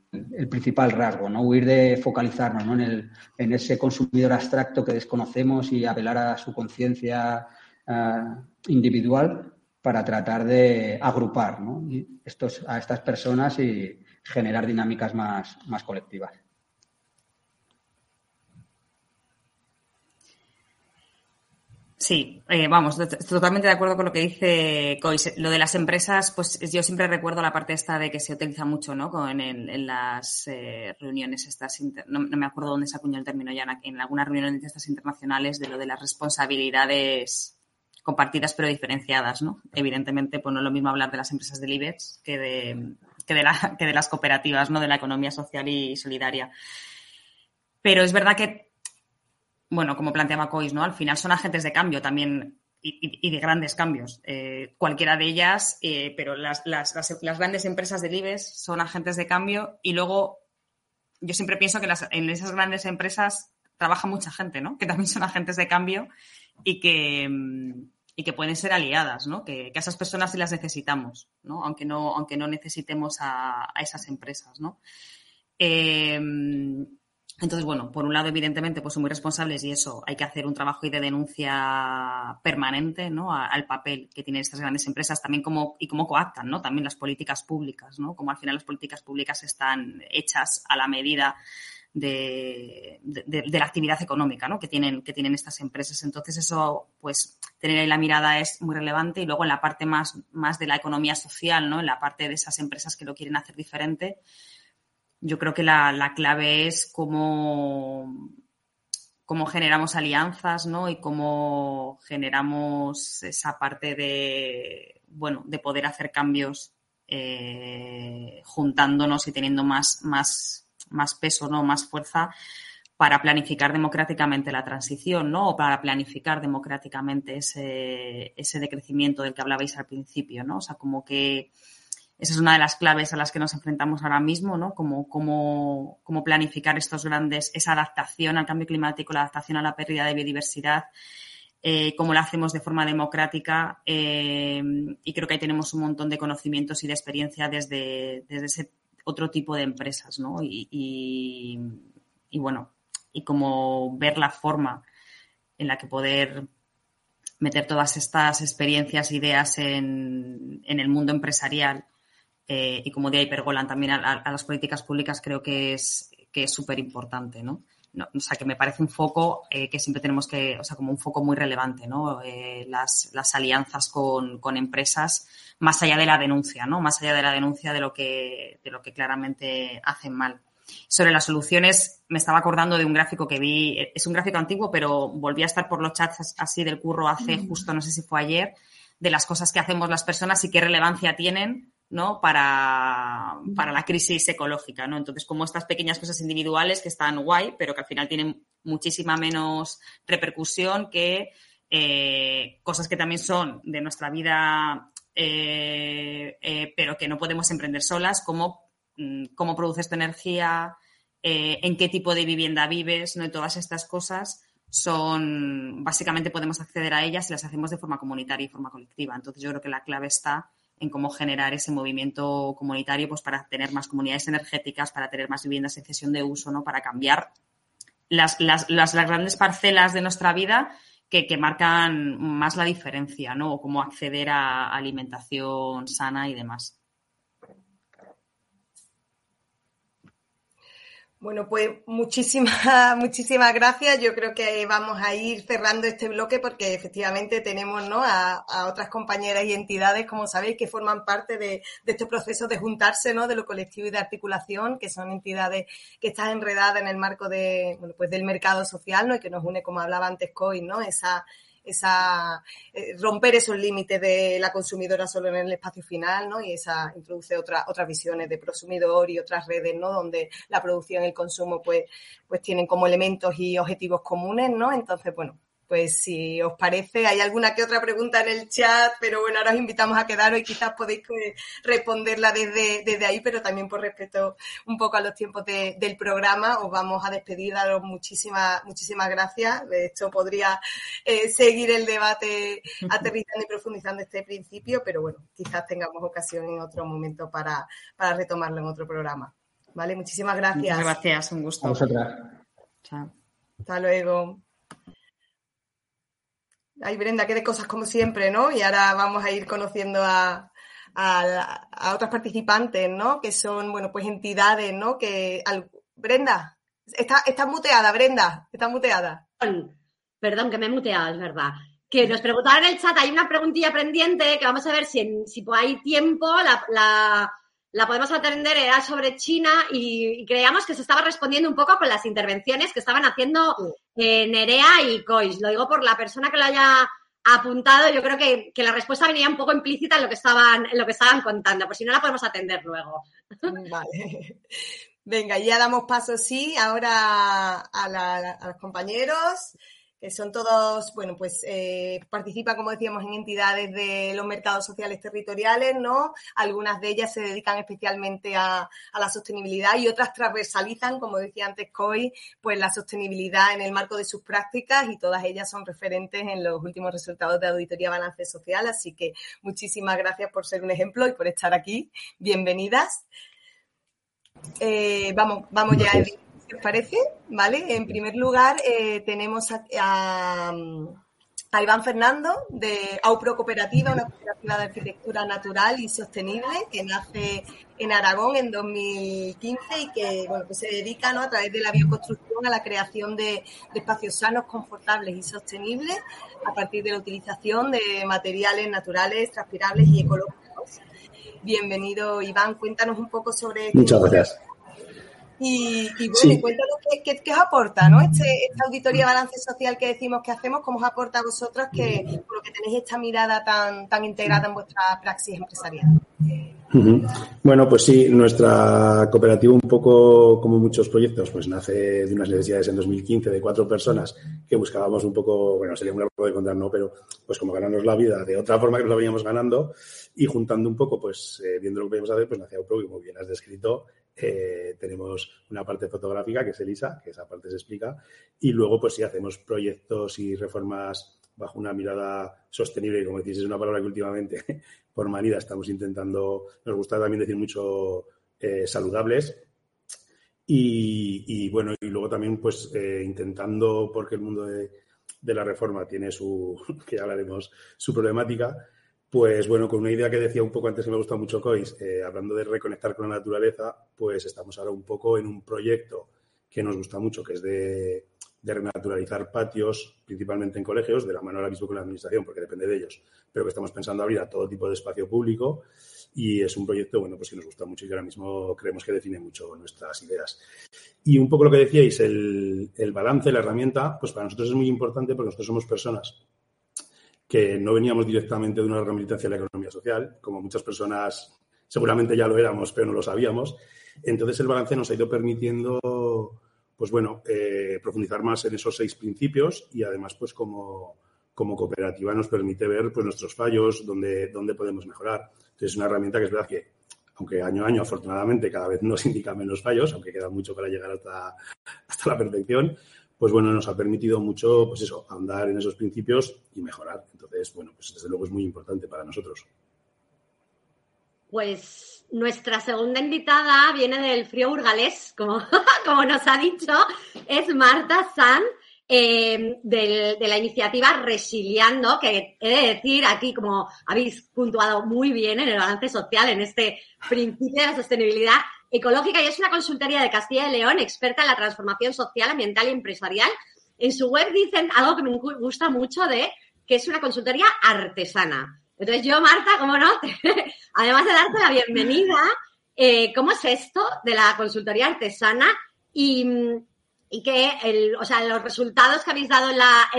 principal rasgo, ¿no? Huir de focalizarnos en, el, en ese consumidor abstracto que desconocemos y apelar a su conciencia ah, individual para tratar de agrupar Estos, a estas personas y generar dinámicas más, más colectivas. Sí, eh, vamos, totalmente de acuerdo con lo que dice Cois. Lo de las empresas, pues yo siempre recuerdo la parte esta de que se utiliza mucho, ¿no? En, en las eh, reuniones estas, no, me acuerdo dónde se acuñó el término ya, en algunas reuniones de estas internacionales de lo de las responsabilidades compartidas pero diferenciadas, ¿no? Evidentemente, pues no es lo mismo hablar de las empresas del IBEX que de, que que de las cooperativas, ¿no? De la economía social y solidaria. Pero es verdad que bueno, como planteaba Cois, ¿no? Al final son agentes de cambio también y, de grandes cambios. Eh, cualquiera de ellas, eh, pero las, grandes empresas del IBEX son agentes de cambio y luego yo siempre pienso que en esas grandes empresas trabaja mucha gente, ¿no? Que también son agentes de cambio y que, que pueden ser aliadas, ¿no? Que, a esas personas sí las necesitamos, ¿no? Aunque no, aunque no necesitemos a, esas empresas, ¿no? Eh, entonces, bueno, por un lado, evidentemente, pues son muy responsables y eso, hay que hacer un trabajo de denuncia permanente, ¿no? al papel que tienen estas grandes empresas, también como, y cómo coactan, ¿no? También las políticas públicas, ¿no? Como al final las políticas públicas están hechas a la medida de, la actividad económica, ¿no? Que tienen, que tienen estas empresas. Entonces, eso, pues, tener ahí la mirada es muy relevante y luego en la parte más, más de la economía social, ¿no? En la parte de esas empresas que lo quieren hacer diferente, yo creo que la, clave es cómo, cómo generamos alianzas, ¿no? Y cómo generamos esa parte de, bueno, de poder hacer cambios eh, juntándonos y teniendo más, más, más peso, ¿no? Más fuerza para planificar democráticamente la transición, ¿no? O para planificar democráticamente ese, ese decrecimiento del que hablabais al principio, ¿no? O sea, como que esa es una de las claves a las que nos enfrentamos ahora mismo, ¿no? Cómo planificar estos grandes, esa adaptación al cambio climático, la adaptación a la pérdida de biodiversidad, eh, cómo la hacemos de forma democrática. Eh, y creo que ahí tenemos un montón de conocimientos y de experiencia desde, desde ese otro tipo de empresas, ¿no? Y, bueno, y como ver la forma en la que poder meter todas estas experiencias, ideas en, en el mundo empresarial eh, y como de ahí pergolan también a, las políticas públicas, creo que es que es súper importante, ¿no? O sea, que me parece un foco eh, que siempre tenemos que, o sea, como un foco muy relevante, ¿no? Eh, las, las, alianzas con, con, empresas, más allá de la denuncia, ¿no? Más allá de la denuncia de lo que, de lo que claramente hacen mal. Sobre las soluciones, me estaba acordando de un gráfico que vi, es un gráfico antiguo, pero volví a estar por los chats así del curro hace mm. justo, no sé si fue ayer, de las cosas que hacemos las personas y qué relevancia tienen ¿no? Para, la crisis ecológica, ¿no? Entonces, como estas pequeñas cosas individuales que están guay, pero que al final tienen muchísima menos repercusión que eh, cosas que también son de nuestra vida, eh, eh, pero que no podemos emprender solas, como mm, cómo produces tu energía, en qué tipo de vivienda vives, ¿no? Y todas estas cosas son, básicamente podemos acceder a ellas si las hacemos de forma comunitaria y forma colectiva. Entonces, yo creo que la clave está en cómo generar ese movimiento comunitario pues para tener más comunidades energéticas, para tener más viviendas en cesión de uso, ¿no? Para cambiar las, las, las, grandes parcelas de nuestra vida que, que, marcan más la diferencia, ¿no? O cómo acceder a alimentación sana y demás. Bueno, pues muchísimas, muchísimas gracias. Yo creo que vamos a ir cerrando este bloque porque efectivamente tenemos ¿no? a, otras compañeras y entidades, como sabéis, que forman parte de, este proceso de juntarse, ¿no? De lo colectivo y de articulación, que son entidades que están enredadas en el marco de, bueno, pues del mercado social, ¿no? Y que nos une, como hablaba antes Coy, ¿no? Esa, esa eh, romper esos límites de la consumidora solo en el espacio final, ¿no? Y esa introduce otra, otras visiones de prosumidor y otras redes, ¿no? Donde la producción y el consumo, pues, pues tienen como elementos y objetivos comunes, ¿no? Entonces, bueno, pues si os parece, hay alguna que otra pregunta en el chat, pero bueno, ahora os invitamos a quedaros y quizás podéis eh, responderla desde, desde ahí, pero también por respeto un poco a los tiempos del programa, os vamos a despedir, daros muchísimas, muchísimas gracias. De hecho, podría eh, seguir el debate aterrizando y profundizando este principio, pero bueno, quizás tengamos ocasión en otro momento para, para retomarlo en otro programa. ¿Vale? Muchísimas gracias. Muchas gracias, un gusto. A vosotras. Chao. Hasta luego. Ay, Brenda, qué de cosas como siempre, ¿no? Y ahora vamos a ir conociendo a, a, a otras participantes, ¿no? Que son, bueno, pues entidades, ¿no? Que al- Brenda, está, está muteada, Brenda, está muteada. Perdón, que me he muteado, es verdad. Que nos preguntaban en el chat, hay una preguntilla pendiente que vamos a ver si, en- si hay tiempo, la, la- la podemos atender, era sobre China y, y creíamos que se estaba respondiendo un poco con las intervenciones que estaban haciendo eh, Nerea y Cois. Lo digo por la persona que lo haya apuntado, yo creo que, que la respuesta venía un poco implícita en lo que estaban, en lo que estaban contando, por si no la podemos atender luego. Vale. Venga, ya damos paso, sí, ahora a, la- a los compañeros, que son todos, bueno, pues eh, participan, como decíamos, en entidades de los mercados sociales territoriales, ¿no? Algunas de ellas se dedican especialmente a, a la sostenibilidad y otras transversalizan, como decía antes Coy, pues la sostenibilidad en el marco de sus prácticas y todas ellas son referentes en los últimos resultados de auditoría balance social. Así que muchísimas gracias por ser un ejemplo y por estar aquí. Bienvenidas. Eh, vamos, vamos ya, Edith, os parece, ¿vale? En primer lugar, eh, tenemos a, a, a Iván Fernando de AUPRO Cooperativa, una cooperativa de arquitectura natural y sostenible que nace en Aragón en 2015 y que bueno, pues se dedica ¿no? a través de la bioconstrucción a la creación de, de espacios sanos, confortables y sostenibles a partir de la utilización de materiales naturales, transpirables y ecológicos. Bienvenido, Iván. Cuéntanos un poco sobre... Muchas gracias. Y, y bueno, Sí. cuéntanos qué, qué- qué os aporta, ¿no? Este, esta auditoría de balance social que decimos que hacemos, ¿cómo os aporta a vosotros que, por lo que tenéis esta mirada tan, tan integrada en vuestra praxis empresarial? Bueno, pues sí, nuestra cooperativa, un poco como muchos proyectos, pues nace de unas necesidades en 2015 de cuatro personas que buscábamos un poco, bueno, sería un largo de contar, ¿no? Pero pues como ganarnos la vida de otra forma que nos la veníamos ganando y juntando un poco, pues eh, viendo lo que podíamos hacer, pues nació Upro, y como bien has descrito, eh, tenemos una parte fotográfica que es Elisa, que esa parte se explica, y luego pues sí hacemos proyectos y reformas bajo una mirada sostenible, como decís, es una palabra que últimamente por manida estamos intentando, nos gusta también decir mucho eh, saludables. Y, y, bueno, y luego también pues eh, intentando, porque el mundo de, de, la reforma tiene su, que ya hablaremos, su problemática, pues bueno, con una idea que decía un poco antes que me gusta mucho Cois, eh, hablando de reconectar con la naturaleza, pues estamos ahora un poco en un proyecto que nos gusta mucho, que es de, de renaturalizar patios, principalmente en colegios, de la mano ahora mismo con la administración, porque depende de ellos, pero que estamos pensando abrir a todo tipo de espacio público y es un proyecto, bueno, pues que nos gusta mucho y que ahora mismo creemos que define mucho nuestras ideas. Y un poco lo que decíais, el balance, la herramienta, pues para nosotros es muy importante porque nosotros somos personas que no veníamos directamente de una rama militancia de la economía social, como muchas personas seguramente ya lo éramos, pero no lo sabíamos. Entonces el balance nos ha ido permitiendo pues bueno, eh, profundizar más en esos seis principios y además, pues como, como cooperativa nos permite ver pues, nuestros fallos, dónde, dónde podemos mejorar. Entonces es una herramienta que es verdad que, aunque año a año afortunadamente cada vez nos indica menos fallos, aunque queda mucho para llegar hasta, hasta la perfección, pues bueno, nos ha permitido mucho, pues eso, andar en esos principios y mejorar. Entonces, bueno, pues desde luego es muy importante para nosotros. Pues nuestra segunda invitada viene del frío burgalés, como, como nos ha dicho, es Marta San, del, de la iniciativa Resiliando, que he de decir aquí, como habéis puntuado muy bien en el balance social, en este principio de la sostenibilidad ecológica, y es una consultoría de Castilla y León, experta en la transformación social, ambiental y empresarial. En su web dicen algo que me gusta mucho de que es una consultoría artesana. Entonces yo, Marta, ¿cómo no? Además de darte la bienvenida, eh, ¿cómo es esto de la consultoría artesana y, y que el, o sea, los resultados que habéis dado en, la,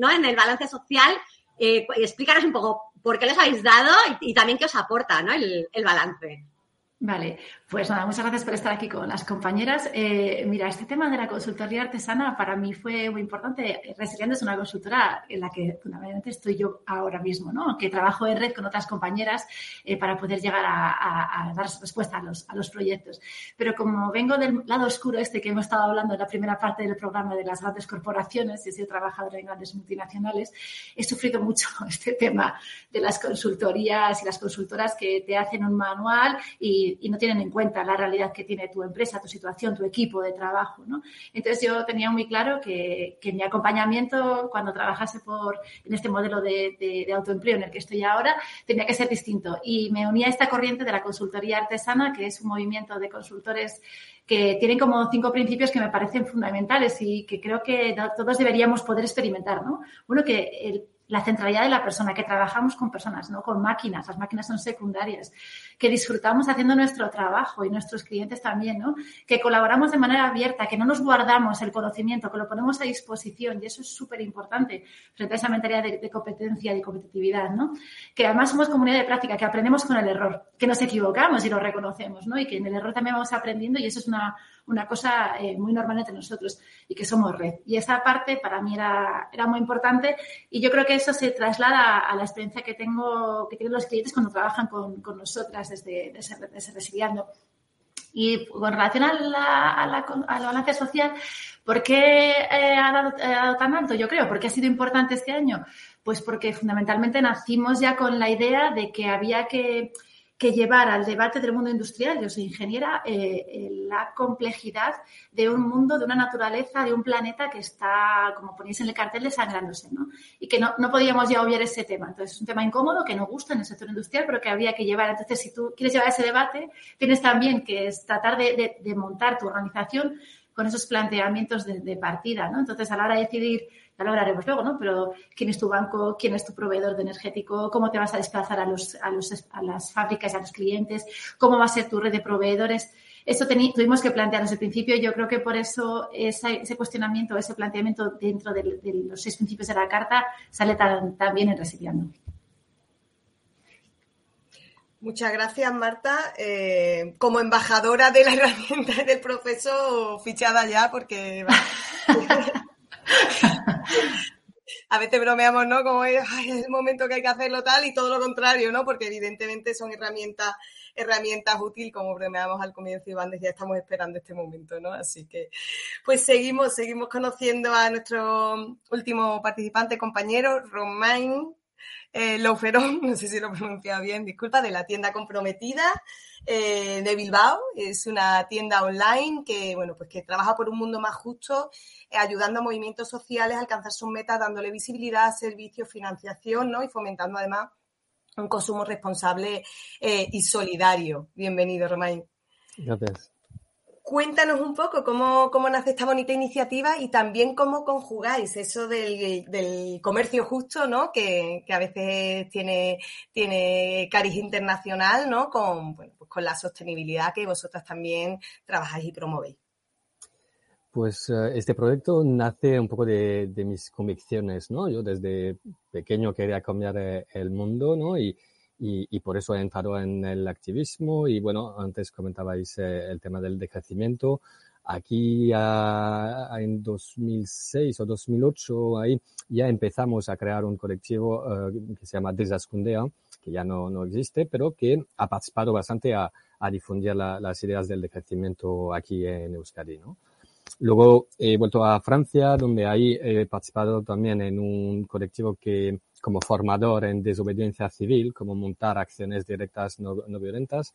¿no? en el balance social, eh, explícanos un poco por qué los habéis dado y, y también qué os aporta ¿no? el, el balance. Vale, pues nada, muchas gracias por estar aquí con las compañeras. Eh, mira, este tema de la consultoría artesana para mí fue muy importante. Resiliendo es una consultora en la que fundamentalmente estoy yo ahora mismo, ¿no? Que trabajo en red con otras compañeras eh, para poder llegar a, dar respuesta a los, a los proyectos. Pero como vengo del lado oscuro este que hemos estado hablando en la primera parte del programa de las grandes corporaciones y he sido trabajadora en grandes multinacionales, he sufrido mucho este tema de las consultorías y las consultoras que te hacen un manual y y, no tienen en cuenta la realidad que tiene tu empresa, tu situación, tu equipo de trabajo. ¿no? Entonces yo tenía muy claro que, que mi acompañamiento cuando trabajase por, en este modelo de, de, autoempleo en el que estoy ahora tenía que ser distinto. Y me unía a esta corriente de la consultoría artesana, que es un movimiento de consultores que tienen como cinco principios que me parecen fundamentales y que creo que todos deberíamos poder experimentar, ¿no? Uno, que el la centralidad de la persona, que trabajamos con personas, no con máquinas, las máquinas son secundarias, que disfrutamos haciendo nuestro trabajo y nuestros clientes también, ¿no? Que colaboramos de manera abierta, que no nos guardamos el conocimiento, que lo ponemos a disposición y eso es súper importante frente a esa mentalidad de, competencia y competitividad, ¿no? Que además somos comunidad de práctica, que aprendemos con el error, que nos equivocamos y lo reconocemos, ¿no? Y que en el error también vamos aprendiendo y eso es una, una cosa eh, muy normal entre nosotros y que somos red. Y esa parte para mí era, era muy importante y yo creo que eso se traslada a la experiencia que tengo, que tienen los clientes cuando trabajan con, con nosotras desde, desde, desde Resiliando. Y con relación a la, a la, a la balance social, ¿por qué eh, ha, dado, ha, dado, tan alto? Yo creo, porque ha sido importante este año? Pues porque fundamentalmente nacimos ya con la idea de que había que que llevar al debate del mundo industrial, yo soy ingeniera, eh, eh, la complejidad de un mundo, de una naturaleza, de un planeta que está, como ponéis en el cartel, desangrándose, ¿no? Y que no, no podíamos ya obviar ese tema. Entonces, es un tema incómodo que no gusta en el sector industrial, pero que había que llevar. Entonces, si tú quieres llevar ese debate, tienes también que tratar de, de, montar tu organización con esos planteamientos de, de partida, ¿no? Entonces, a la hora de decidir ya lo hablaremos luego, ¿no? Pero quién es tu banco, quién es tu proveedor de energético, cómo te vas a desplazar a, los, a, los, a las fábricas a los clientes, cómo va a ser tu red de proveedores. Eso tuvimos que plantearnos al principio y yo creo que por eso ese cuestionamiento, ese planteamiento dentro de, los seis principios de la carta sale tan, tan bien en Resiliando. Muchas gracias, Marta. Eh, como embajadora de la herramienta del proceso, fichada ya, porque a veces bromeamos, ¿no? Como es, el momento que hay que hacerlo tal y todo lo contrario, ¿no? Porque evidentemente son herramientas, herramientas útiles, como bromeamos al comienzo, Iván decía, estamos esperando este momento, ¿no? Así que, pues seguimos, seguimos conociendo a nuestro último participante, compañero, Romain eh, no sé si lo he pronunciado bien, disculpa, de la tienda comprometida eh, de Bilbao. Es una tienda online que, bueno, pues que trabaja por un mundo más justo, eh, ayudando a movimientos sociales a alcanzar sus metas, dándole visibilidad, servicios, financiación, ¿no? Y fomentando además un consumo responsable eh, y solidario. Bienvenido, Romain. Gracias. Cuéntanos un poco cómo, cómo, nace esta bonita iniciativa y también cómo conjugáis eso del, comercio justo, ¿no? Que, a veces tiene, tiene cariz internacional, ¿no? Con, bueno, pues con la sostenibilidad que vosotras también trabajáis y promovéis. Pues eh, este proyecto nace un poco de, mis convicciones, ¿no? Yo desde pequeño quería cambiar eh, el mundo, ¿no? Y, y, por eso he entrado en el activismo y bueno, antes comentabais eh, el tema del decrecimiento. Aquí en 2006 o 2008 ahí ya empezamos a crear un colectivo eh, que se llama Desascundea, que ya no, no existe, pero que ha participado bastante a, a difundir las ideas del decrecimiento aquí en Euskadi, ¿no? Luego he vuelto a Francia, donde ahí he participado también en un colectivo que como formador en desobediencia civil, como montar acciones directas no, violentas.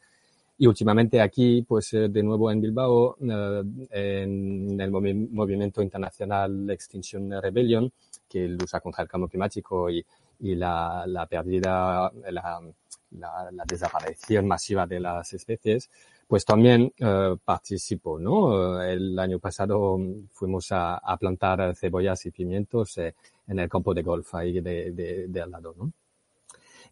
Y últimamente aquí, pues eh, de nuevo en Bilbao, eh, en el movimiento internacional Extinction Rebellion, que lucha contra el cambio climático y, y la, la pérdida, la, la, desaparición masiva de las especies, pues también eh, participo, ¿no? El año pasado fuimos a, a plantar cebollas y pimientos eh, en el campo de golf ahí de, de, de al lado, ¿no?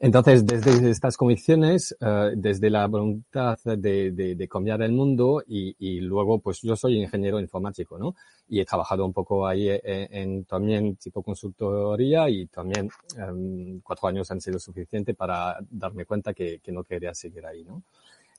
Entonces, desde estas convicciones, uh, desde la voluntad de, de, de, cambiar el mundo y, y, luego, pues yo soy ingeniero informático, ¿no? Y he trabajado un poco ahí en, en también tipo consultoría y también um, cuatro años han sido suficientes para darme cuenta que, que, no quería seguir ahí, ¿no?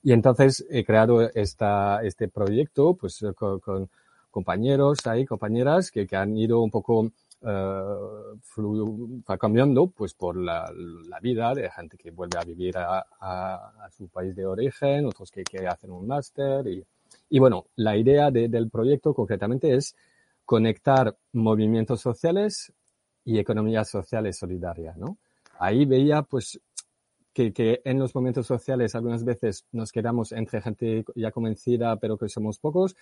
Y entonces he creado esta, este proyecto pues con, con compañeros ahí, compañeras que, que han ido un poco uh, cambiando pues por la, la, vida de gente que vuelve a vivir a, su país de origen, otros que, que hacen un máster y, y, bueno, la idea de, del proyecto concretamente es conectar movimientos sociales y economía social solidaria, ¿no? Ahí veía pues que, que, en los movimientos sociales algunas veces nos quedamos entre gente ya convencida, pero que somos pocos,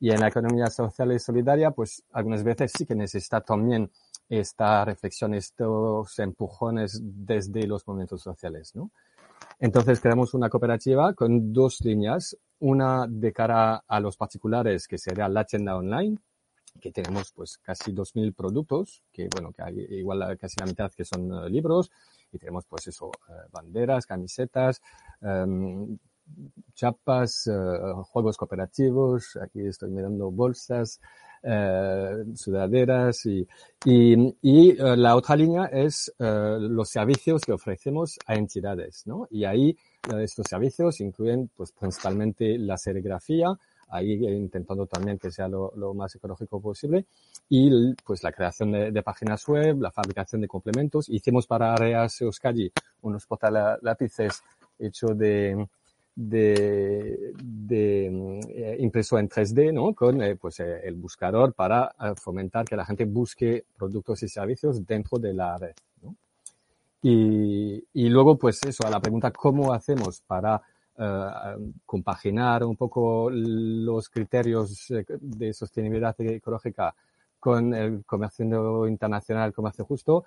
y en la economía social y solidaria, pues algunas veces sí que necesita también esta reflexión, estos empujones desde los movimientos sociales, ¿no? Entonces creamos una cooperativa con dos líneas, una de cara a los particulares, que sería la tienda online, que tenemos pues casi 2.000 productos, que bueno, que hay igual casi la mitad que son uh, libros, y tenemos pues eso, uh, banderas, camisetas, um, chapas, uh, juegos cooperativos, aquí estoy mirando bolsas, uh, sudaderas y, y, y la otra línea es los servicios que ofrecemos a entidades, ¿no? Y ahí estos servicios incluyen pues principalmente la serigrafía, ahí intentando también que sea lo, más ecológico posible y pues la creación de, páginas web, la fabricación de complementos. Hicimos para Areas Euskadi unos portalápices hechos de, de, de eh, impreso en 3D, ¿no? Con eh, pues, eh, el buscador para eh, fomentar que la gente busque productos y servicios dentro de la red, ¿no? Y, y luego, pues eso, a la pregunta cómo hacemos para uh, compaginar un poco los criterios de sostenibilidad ecológica con el comercio internacional, el comercio justo,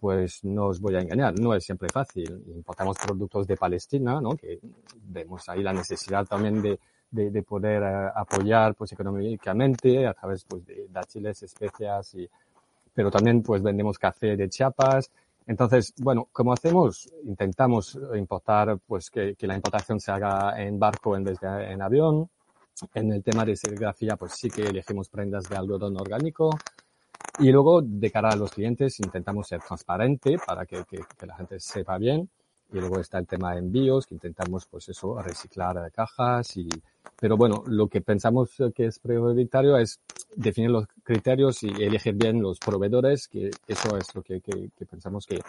pues no os voy a engañar, no es siempre fácil. Importamos productos de Palestina, ¿no? Que vemos ahí la necesidad también de, de, de poder uh, apoyar pues económicamente a través pues de dátiles, especias y, pero también pues vendemos café de Chiapas. Entonces, bueno, ¿cómo hacemos? Intentamos importar, pues que, la importación se haga en barco en vez de en avión. En el tema de serigrafía, pues sí que elegimos prendas de algodón orgánico, y luego, de cara a los clientes, intentamos ser transparente para que, la gente sepa bien. Y luego está el tema de envíos, que intentamos, pues eso, reciclar cajas. Y, pero bueno, lo que pensamos que es prioritario es definir los criterios y elegir bien los proveedores, que eso es lo que, que, que pensamos que,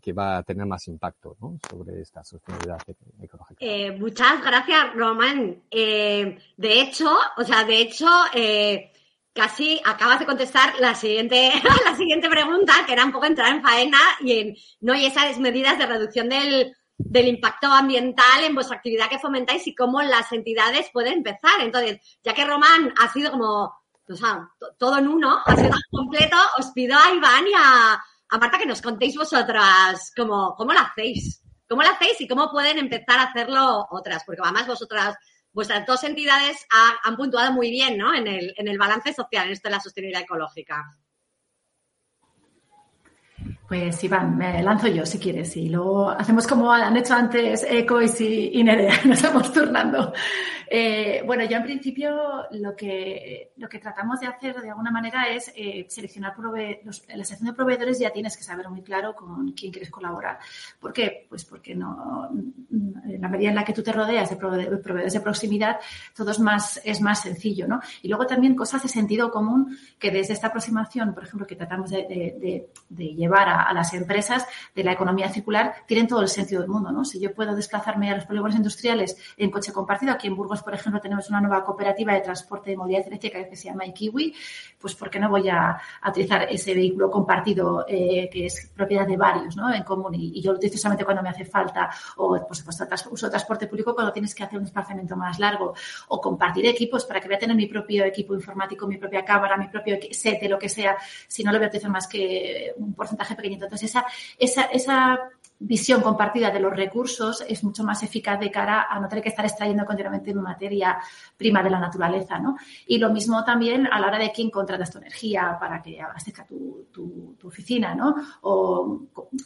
que, va a tener más impacto ¿no? sobre esta sostenibilidad ecológica. Eh, muchas gracias, Román. Eh, de hecho, o sea, de hecho, eh, casi acabas de contestar la siguiente, la siguiente pregunta, que era un poco entrar en faena y en no y esas medidas de reducción del, del impacto ambiental en vuestra actividad que fomentáis y cómo las entidades pueden empezar. Entonces, ya que Román ha sido como, o sea, todo en uno, ha sido completo, os pido a Iván y a, a Marta que nos contéis vosotras cómo, cómo lo hacéis. ¿Cómo lo hacéis y cómo pueden empezar a hacerlo otras? Porque además vosotras vuestras dos entidades ha, han puntuado muy bien ¿no? en, el, en el balance social, en esto de la sostenibilidad ecológica. Pues Iván, me lanzo yo si quieres y luego hacemos como han hecho antes Ecois y, Nerea, nos vamos turnando. Eh, bueno, yo en principio lo que, lo que tratamos de hacer de alguna manera es eh, seleccionar los, la sección de proveedores ya tienes que saber muy claro con quién quieres colaborar. ¿Por qué? Pues porque no, en la medida en la que tú te rodeas de proveedores de proximidad, todo es más, es más sencillo, ¿no? Y luego también cosas de sentido común que desde esta aproximación, por ejemplo, que tratamos de, de llevar a, a, las empresas de la economía circular, tienen todo el sentido del mundo, ¿no? Si yo puedo desplazarme a los polígonos industriales en coche compartido, aquí en Burgos por ejemplo, tenemos una nueva cooperativa de transporte de movilidad eléctrica que se llama Ikiwi, pues ¿por qué no voy a, a utilizar ese vehículo compartido eh, que es propiedad de varios, ¿no? En común y, y, yo lo utilizo solamente cuando me hace falta o, por supuesto, uso transporte público cuando tienes que hacer un desplazamiento más largo o compartir equipos para que voy a tener mi propio equipo informático, mi propia cámara, mi propio set de lo que sea, si no lo voy a utilizar más que un porcentaje Entonces, esa, esa, esa visión compartida de los recursos es mucho más eficaz de cara a no tener que estar extrayendo continuamente materia prima de la naturaleza, ¿no? Y lo mismo también a la hora de quién contratas tu energía para que abastezca tu, oficina, ¿no? O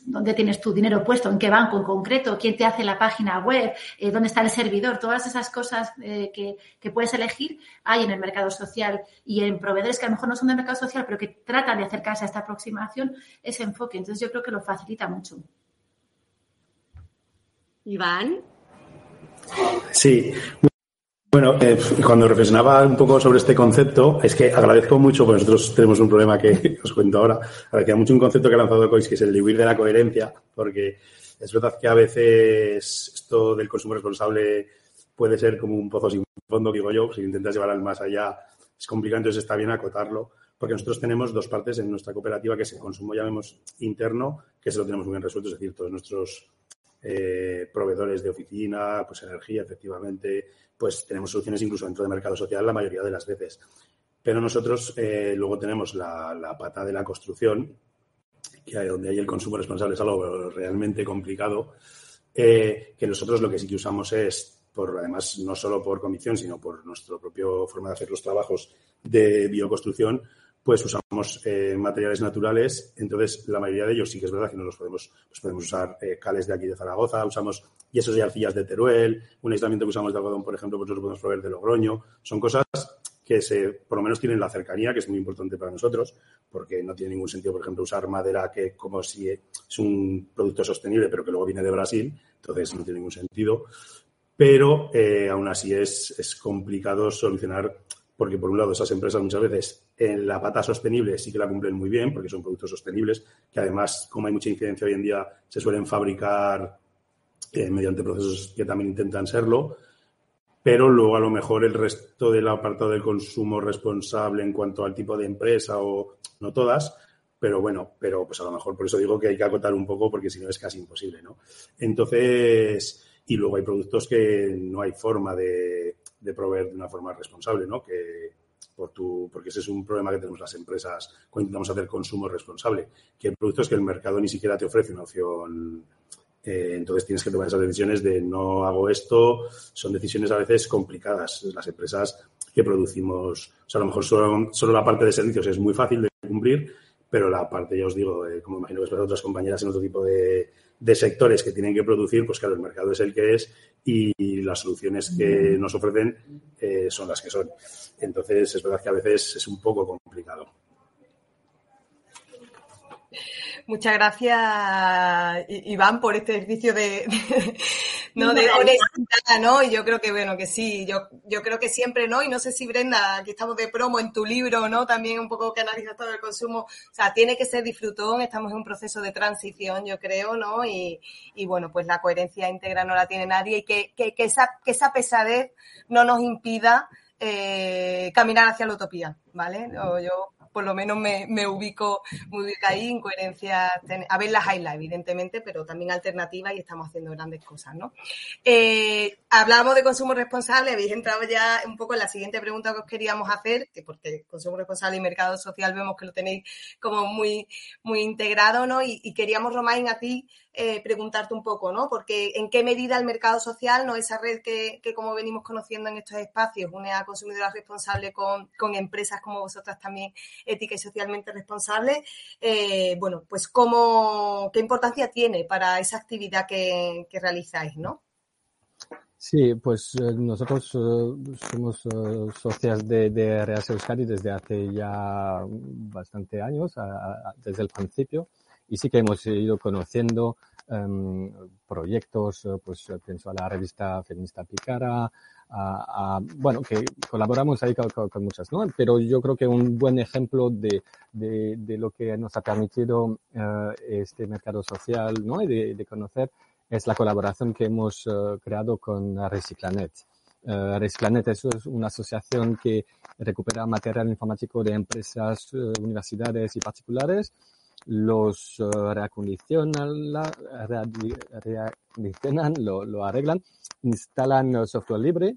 dónde tienes tu dinero puesto, en qué banco en concreto, quién te hace la página web, eh, dónde está el servidor, todas esas cosas eh, que, que, puedes elegir hay en el mercado social y en proveedores que a lo mejor no son del mercado social, pero que tratan de acercarse a esta aproximación, ese enfoque. Entonces yo creo que lo facilita mucho. Iván. Sí. Bueno, eh, cuando reflexionaba un poco sobre este concepto, es que agradezco mucho, porque nosotros tenemos un problema que os cuento ahora, agradezco mucho un concepto que ha lanzado Cois, que es el de huir de la coherencia, porque es verdad que a veces esto del consumo responsable puede ser como un pozo sin fondo, digo yo, si intentas llevar al más allá es complicado, entonces está bien acotarlo, porque nosotros tenemos dos partes en nuestra cooperativa, que es el consumo, llamemos, interno, que se lo tenemos muy bien resuelto, es decir, todos nuestros eh, proveedores de oficina, pues energía, efectivamente, pues tenemos soluciones incluso dentro del mercado social la mayoría de las veces. Pero nosotros eh, luego tenemos la, pata de la construcción, que donde hay el consumo responsable es algo realmente complicado, eh, que nosotros lo que sí que usamos es por, además, no solo por convicción, sino por nuestra propia forma de hacer los trabajos de bioconstrucción, pues usamos eh, materiales naturales. Entonces, la mayoría de ellos sí que es verdad que no los podemos, pues podemos usar eh, cales de aquí de Zaragoza, usamos yesos y arcillas de Teruel, un aislamiento que usamos de algodón, por ejemplo, pues lo podemos proveer de Logroño. Son cosas que se, por lo menos tienen la cercanía, que es muy importante para nosotros, porque no tiene ningún sentido, por ejemplo, usar madera que como si es un producto sostenible, pero que luego viene de Brasil, entonces no tiene ningún sentido pero eh, aún así es, es, complicado solucionar porque, por un lado, esas empresas muchas veces en la pata sostenible sí que la cumplen muy bien porque son productos sostenibles que, además, como hay mucha incidencia hoy en día, se suelen fabricar eh, mediante procesos que también intentan serlo, pero luego a lo mejor el resto del apartado del consumo responsable en cuanto al tipo de empresa o no todas, pero bueno, pero pues a lo mejor por eso digo que hay que acotar un poco porque si no es casi imposible, ¿no? Entonces, y luego hay productos que no hay forma de, proveer de una forma responsable, ¿no? Que por tu, porque ese es un problema que tenemos las empresas cuando intentamos hacer consumo responsable, que hay productos que el mercado ni siquiera te ofrece una opción. Eh, entonces tienes que tomar esas decisiones de no hago esto. Son decisiones a veces complicadas. Las empresas que producimos, o sea, a lo mejor solo, solo la parte de servicios es muy fácil de cumplir, pero la parte, ya os digo, eh, como imagino que es para otras compañeras en otro tipo de, de sectores que tienen que producir, pues claro, el mercado es el que es y las soluciones que nos ofrecen eh, son las que son. Entonces, es verdad que a veces es un poco complicado. Muchas gracias, Iván, por este ejercicio de, ¿no? de honestidad, ¿no? Y yo creo que, bueno, que sí, yo, yo creo que siempre, ¿no? Y no sé si, Brenda, aquí estamos de promo en tu libro, ¿no? También un poco que analizas todo el consumo. O sea, tiene que ser disfrutón, estamos en un proceso de transición, yo creo, ¿no? Y, y bueno, pues la coherencia íntegra no la tiene nadie y que, que, que esa, que esa pesadez no nos impida eh, caminar hacia la utopía, ¿vale? yo por lo menos me, me ubico muy bien ahí, incoherencia, a ver las highlights, evidentemente, pero también alternativas y estamos haciendo grandes cosas, ¿no? Eh, hablábamos de consumo responsable, habéis entrado ya un poco en la siguiente pregunta que os queríamos hacer, que porque consumo responsable y mercado social vemos que lo tenéis como muy, muy integrado, ¿no? Y, queríamos, Romain, a ti eh, preguntarte un poco, ¿no? Porque en qué medida el mercado social, ¿no? Esa red que, como venimos conociendo en estos espacios, une a consumidoras responsables con, empresas como vosotras también, ética y socialmente responsables, eh, bueno, pues cómo, qué importancia tiene para esa actividad que, realizáis, ¿no? Sí, pues eh, nosotros somos socias de, de Euskadi desde hace ya bastante años, desde el principio, y sí que hemos ido conociendo proyectos, eh, pues eh, pienso a la revista Feminista Picara, a, bueno, que colaboramos ahí con, muchas, ¿no? Pero yo creo que un buen ejemplo de, de, lo que nos ha permitido eh, este mercado social, ¿no? Y de, conocer es la colaboración que hemos creado con Reciclanet. Reciclanet es una asociación que recupera material informático de empresas, universidades y particulares los uh, reacondicionan, lo, lo, arreglan, instalan software libre,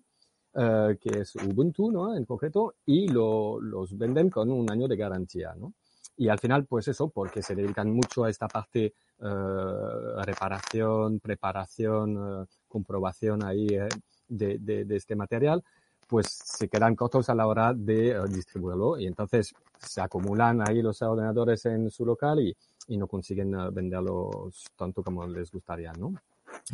uh, que es Ubuntu, ¿no? En concreto, y lo, los venden con un año de garantía, ¿no? Y al final, pues eso, porque se dedican mucho a esta parte uh, reparación, preparación, comprobación ahí eh, de, de, de, este material, pues se quedan cortos a la hora de eh, distribuirlo y entonces se acumulan ahí los ordenadores en su local y, y no consiguen eh, venderlos tanto como les gustaría, ¿no?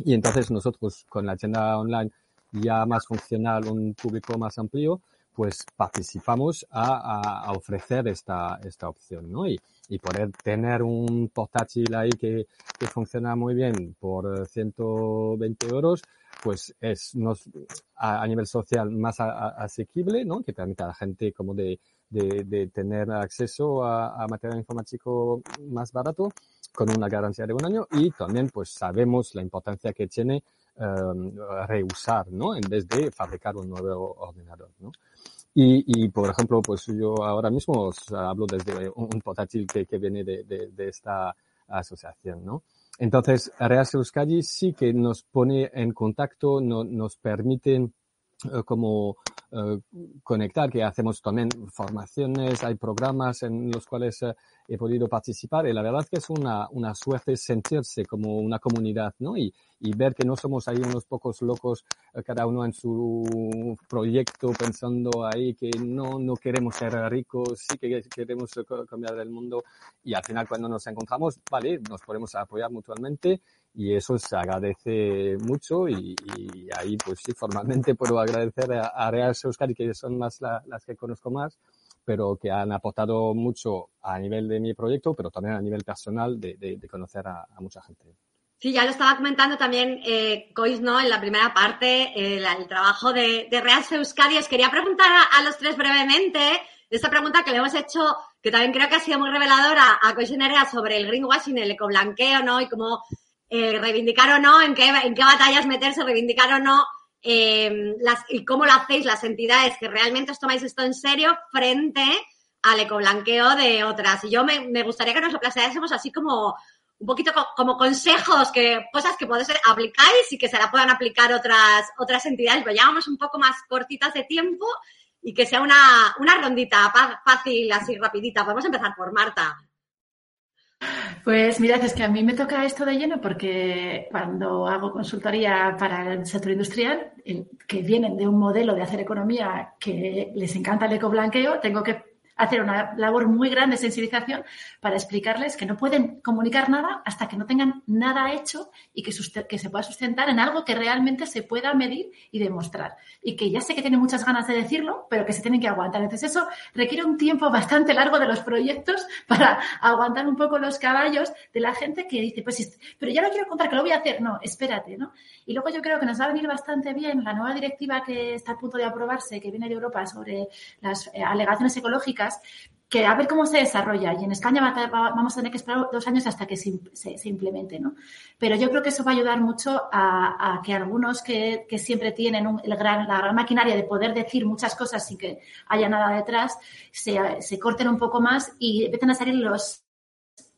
Y entonces nosotros con la tienda online ya más funcional, un público más amplio, pues participamos a, a, ofrecer esta, esta opción, ¿no? Y, y, poder tener un portátil ahí que, que funciona muy bien por 120 euros, pues es nos, a, nivel social más asequible, ¿no? Que permite a la gente como de, de, de tener acceso a, a, material informático más barato con una garantía de un año y también pues sabemos la importancia que tiene um, reusar, ¿no? En vez de fabricar un nuevo ordenador, ¿no? Y, y, por ejemplo, pues yo ahora mismo os hablo desde un, portátil que, que viene de, de, de, esta asociación, ¿no? Entonces, Reas Euskadi sí que nos pone en contacto, no, nos permite eh, como eh, conectar, que hacemos también formaciones, hay programas en los cuales eh, he podido participar. Y la verdad que es una, una suerte sentirse como una comunidad, ¿no? Y, y ver que no somos ahí unos pocos locos, eh, cada uno en su proyecto pensando ahí que no, no queremos ser ricos, sí que queremos cambiar el mundo. Y al final cuando nos encontramos, vale, nos podemos apoyar mutuamente y eso se agradece mucho. Y, y ahí pues sí, formalmente puedo agradecer a, a Real Euskadi que son más las que conozco más pero que han aportado mucho a nivel de mi proyecto, pero también a nivel personal de, de, de conocer a, a, mucha gente. Sí, ya lo estaba comentando también eh, Cois, ¿no? En la primera parte, el trabajo de, de Real Euskadi. Os quería preguntar a, a, los tres brevemente esta pregunta que le hemos hecho, que también creo que ha sido muy reveladora a Cois Nerea sobre el greenwashing, el ecoblanqueo, ¿no? Y cómo eh, reivindicar o no, en qué, en qué batallas meterse, reivindicar o no las, y cómo lo hacéis las entidades que realmente os tomáis esto en serio frente al ecoblanqueo de otras. Y yo me, gustaría que nos lo planteásemos así como un poquito co como consejos, que cosas que podéis aplicáis y que se la puedan aplicar otras, otras entidades, pero ya vamos un poco más cortitas de tiempo y que sea una, una rondita fácil, así rapidita. Podemos empezar por Marta. Pues mirad, es que a mí me toca esto de lleno porque cuando hago consultoría para el sector industrial, que vienen de un modelo de hacer economía que les encanta el ecoblanqueo, tengo que hacer una labor muy grande de sensibilización para explicarles que no pueden comunicar nada hasta que no tengan nada hecho y que, que, se pueda sustentar en algo que realmente se pueda medir y demostrar. Y que ya sé que tienen muchas ganas de decirlo, pero que se tienen que aguantar. Entonces eso requiere un tiempo bastante largo de los proyectos para aguantar un poco los caballos de la gente que dice, pues, pero ya lo quiero contar, que lo voy a hacer. No, espérate, ¿no? Y luego yo creo que nos va a venir bastante bien la nueva directiva que está a punto de aprobarse, que viene de Europa sobre las eh, alegaciones ecológicas que a ver cómo se desarrolla. Y en España vamos a tener que esperar dos años hasta que se, implemente, ¿no? Pero yo creo que eso va a ayudar mucho a, que algunos que, siempre tienen la gran maquinaria de poder decir muchas cosas sin que haya nada detrás, se, se corten un poco más y empiecen a salir los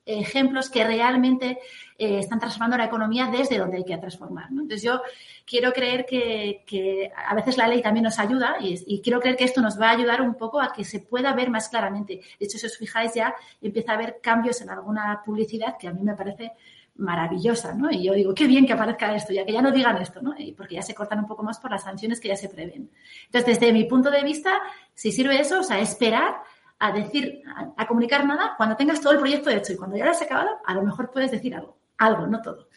ejemplos que realmente eh, están transformando la economía desde donde hay que transformar. Entonces yo quiero creer que, que, a veces la ley también nos ayuda y, y, quiero creer que esto nos va a ayudar un poco a que se pueda ver más claramente. De hecho, si os fijáis ya empieza a haber cambios en alguna publicidad que a mí me parece maravillosa, ¿no? Y yo digo, qué bien que aparezca esto, ya que ya no digan esto, ¿no? Y porque ya se cortan un poco más por las sanciones que ya se prevén. Entonces, desde mi punto de vista, si sirve eso, o sea, esperar a decir, a, comunicar nada cuando tengas todo el proyecto hecho y cuando ya lo has acabado, a lo mejor puedes decir algo, algo, no todo.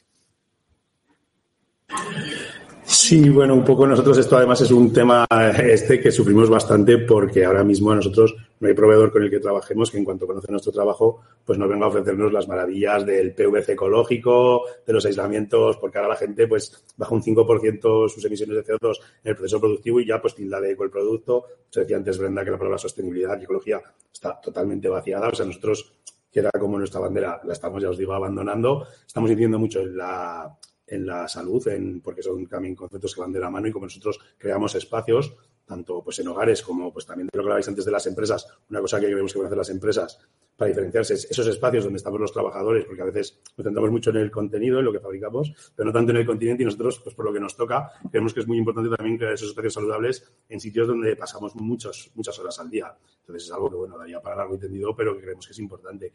Sí, bueno, un poco nosotros esto además es un tema este que sufrimos bastante porque ahora mismo a nosotros no hay proveedor con el que trabajemos que en cuanto conoce nuestro trabajo pues nos venga a ofrecernos las maravillas del PVC ecológico, de los aislamientos, porque ahora la gente pues baja un 5% sus emisiones de CO2 en el proceso productivo y ya pues tilda de eco el producto. Se decía antes Brenda que la palabra sostenibilidad y ecología está totalmente vaciada, o sea, nosotros que era como nuestra bandera, la estamos, ya os digo, abandonando. Estamos incidiendo mucho en la en la salud, en, porque son también conceptos que van de la mano y como nosotros creamos espacios, tanto pues en hogares como pues también de lo que antes de las empresas, una cosa que creemos que van a hacer las empresas para diferenciarse es esos espacios donde estamos los trabajadores, porque a veces nos centramos mucho en el contenido, en lo que fabricamos, pero no tanto en el continente y nosotros, pues por lo que nos toca, creemos que es muy importante también crear esos espacios saludables en sitios donde pasamos muchos, muchas horas al día. Entonces es algo que, bueno, daría para largo entendido, pero que creemos que es importante.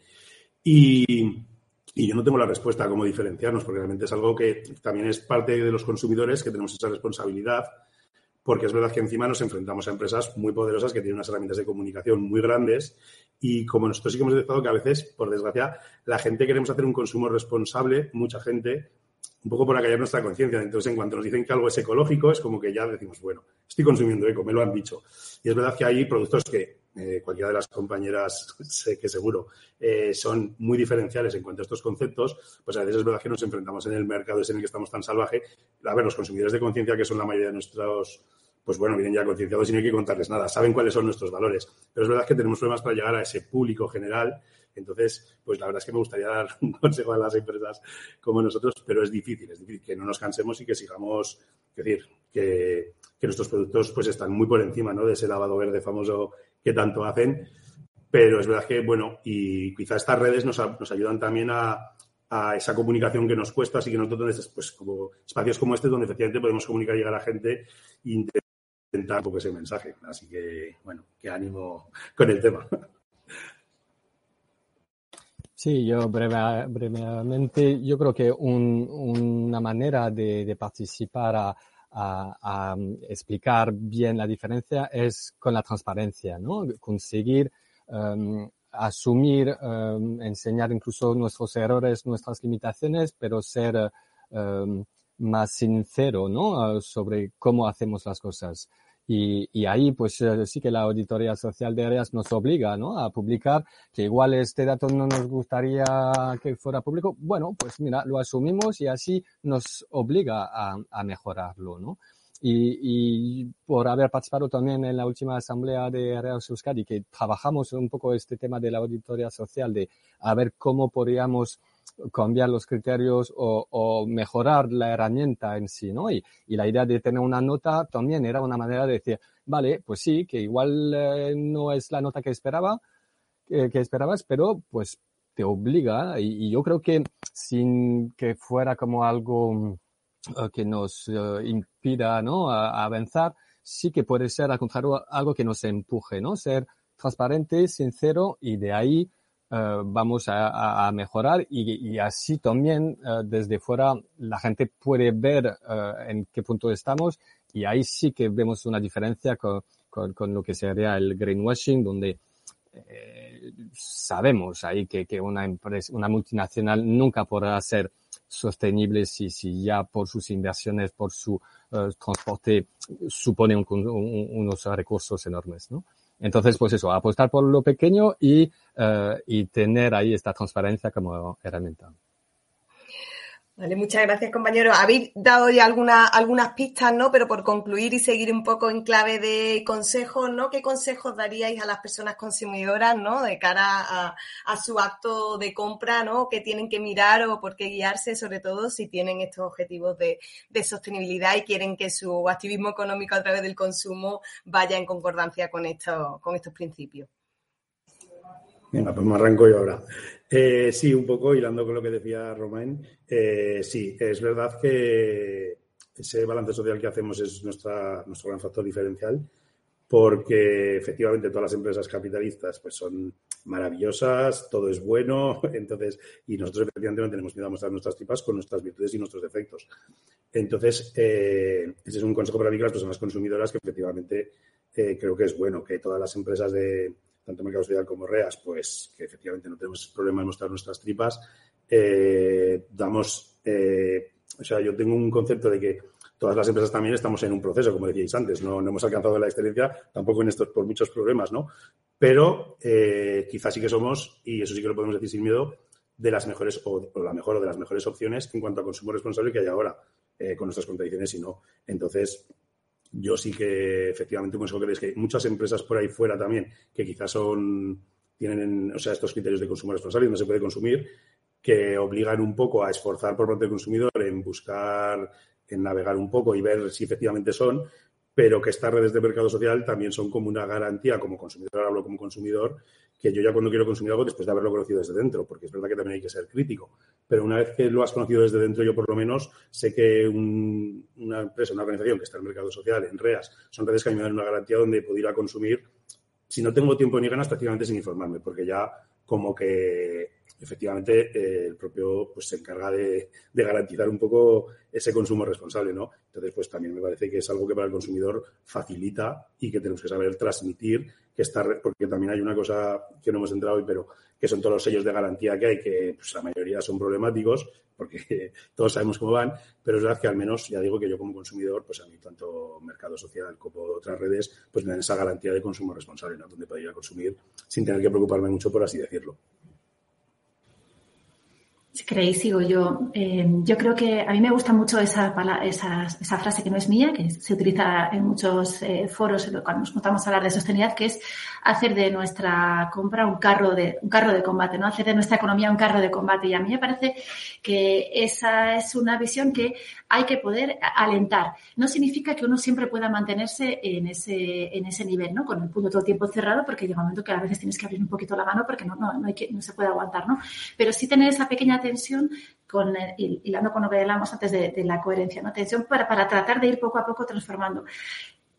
Y, y yo no tengo la respuesta a cómo diferenciarnos, porque realmente es algo que también es parte de los consumidores que tenemos esa responsabilidad, porque es verdad que encima nos enfrentamos a empresas muy poderosas que tienen unas herramientas de comunicación muy grandes y como nosotros sí que hemos detectado que a veces, por desgracia, la gente queremos hacer un consumo responsable, mucha gente, un poco por acallar nuestra conciencia. Entonces, en cuanto nos dicen que algo es ecológico, es como que ya decimos, bueno, estoy consumiendo eco, me lo han dicho. Y es verdad que hay productos que eh, cualquiera de las compañeras, sé que seguro, eh, son muy diferenciales en cuanto a estos conceptos, pues a veces es verdad que nos enfrentamos en el mercado ese en el que estamos tan salvaje. A ver, los consumidores de conciencia, que son la mayoría de nuestros pues bueno, vienen ya concienciados y no hay que contarles nada, saben cuáles son nuestros valores. Pero es verdad que tenemos problemas para llegar a ese público general. Entonces, pues la verdad es que me gustaría dar un consejo a las empresas como nosotros, pero es difícil, es difícil que no nos cansemos y que sigamos, es decir, que, nuestros productos pues están muy por encima ¿no? de ese lavado verde famoso que tanto hacen. Pero es verdad que, bueno, y quizá estas redes nos, ayudan también a, esa comunicación que nos cuesta, así que nosotros, pues, como espacios como este, donde efectivamente podemos comunicar y llegar a gente e intentar un poco ese mensaje. Así que, bueno, qué ánimo con el tema. Sí, yo brevemente, yo creo que una manera de, participar a, explicar bien la diferencia es con la transparencia, ¿no? Conseguir em, asumir, em, enseñar incluso nuestros errores, nuestras limitaciones, pero ser em, más sincero, ¿no? Sobre cómo hacemos las cosas. Y, y, ahí, pues eh, sí que la auditoría social de áreas nos obliga ¿no? a publicar, que igual este dato no nos gustaría que fuera público. Bueno, pues mira, lo asumimos y así nos obliga a, a mejorarlo. ¿no? Y, y, por haber participado también en la última asamblea de Áreas Euskadi, que trabajamos un poco este tema de la auditoría social, de a ver cómo podríamos cambiar los criterios o, mejorar la herramienta en sí, ¿no? Y, la idea de tener una nota también era una manera de decir, vale, pues sí, que igual eh, no es la nota que esperaba, eh, que esperabas, pero pues te obliga y, yo creo que sin que fuera como algo eh, que nos uh, impida, ¿no? A, a, avanzar, sí que puede ser al contrario algo que nos empuje, ¿no? Ser transparente, sincero y de ahí Uh, vamos a, a mejorar y, y, así también uh, desde fuera la gente puede ver uh, en qué punto estamos y ahí sí que vemos una diferencia con, con, con lo que sería el greenwashing donde eh, sabemos ahí que, que, una empresa, una multinacional nunca podrá ser sostenible si, si ya por sus inversiones, por su transporte supone un, un, unos recursos enormes, ¿no? Entonces, pues eso, apostar por lo pequeño y, uh, y tener ahí esta transparencia como herramienta. Vale, muchas gracias, compañero. Habéis dado ya alguna, algunas pistas, ¿no? Pero por concluir y seguir un poco en clave de consejos, ¿no? ¿Qué consejos daríais a las personas consumidoras, ¿no? De cara a, a su acto de compra, ¿no? ¿Qué tienen que mirar o por qué guiarse, sobre todo si tienen estos objetivos de, de sostenibilidad y quieren que su activismo económico a través del consumo vaya en concordancia con estos, con estos principios? Venga, pues me arranco yo ahora. Eh, sí, un poco hilando con lo que decía Romain. Eh, sí, es verdad que ese balance social que hacemos es nuestra, nuestro gran factor diferencial porque efectivamente todas las empresas capitalistas pues son maravillosas, todo es bueno, entonces, y nosotros efectivamente no tenemos miedo a mostrar nuestras tripas con nuestras virtudes y nuestros defectos. Entonces, eh, ese es un consejo para mí que las personas consumidoras que efectivamente eh, creo que es bueno que todas las empresas de, tanto Mercado Social como REAS, pues que efectivamente no tenemos problema en mostrar nuestras tripas. Eh, damos, eh, o sea, yo tengo un concepto de que todas las empresas también estamos en un proceso, como decíais antes, no, no hemos alcanzado la excelencia tampoco en estos por muchos problemas, ¿no? Pero eh, quizás sí que somos, y eso sí que lo podemos decir sin miedo, de las mejores, o, la mejor de las mejores opciones en cuanto a consumo responsable que hay ahora, con nuestras contradicciones y no. Entonces, yo sí que efectivamente un consejo que es que muchas empresas por ahí fuera también que quizás son tienen o sea estos criterios de consumo responsable no se puede consumir que obligan un poco a esforzar por parte del consumidor en buscar en navegar un poco y ver si efectivamente son pero que estas redes de mercado social también son como una garantía como consumidor hablo como consumidor que yo ya cuando quiero consumir algo después de haberlo conocido desde dentro, porque es verdad que también hay que ser crítico. Pero una vez que lo has conocido desde dentro, yo por lo menos sé que un, una empresa, una organización que está en el mercado social, en REAS, son redes que a mí me dan una garantía donde puedo ir a consumir, si no tengo tiempo ni ganas, prácticamente sin informarme, porque ya como que efectivamente eh, el propio pues se encarga de, garantizar un poco ese consumo responsable, ¿no? Entonces, pues también me parece que es algo que para el consumidor facilita y que tenemos que saber transmitir, que está, porque también hay una cosa que no hemos entrado hoy, pero que son todos los sellos de garantía que hay, que pues, la mayoría son problemáticos, porque todos sabemos cómo van, pero es verdad que al menos, ya digo que yo como consumidor, pues a mí tanto Mercado Social como otras redes, pues me dan esa garantía de consumo responsable, ¿no? Donde puedo ir a consumir sin tener que preocuparme mucho, por así decirlo. Si sigo yo. Eh, yo creo que a mí me gusta mucho esa, esa, esa, frase que no es mía, que se utiliza en muchos eh, foros cuando nos juntamos a hablar de sostenibilidad, que es hacer de nuestra compra un carro de, un carro de combate, ¿no? Hacer de nuestra economía un carro de combate. Y a mí me parece que esa es una visión que hay que poder alentar. No significa que uno siempre pueda mantenerse en ese, en ese nivel, ¿no? Con el punto todo el tiempo cerrado, porque llega un momento que a veces tienes que abrir un poquito la mano porque no, no, no, hay que, no se puede aguantar, ¿no? Pero sí tener esa pequeña tensión con, hilando con lo que hablamos antes de, la coherencia, ¿no? Tensión para, para tratar de ir poco a poco transformando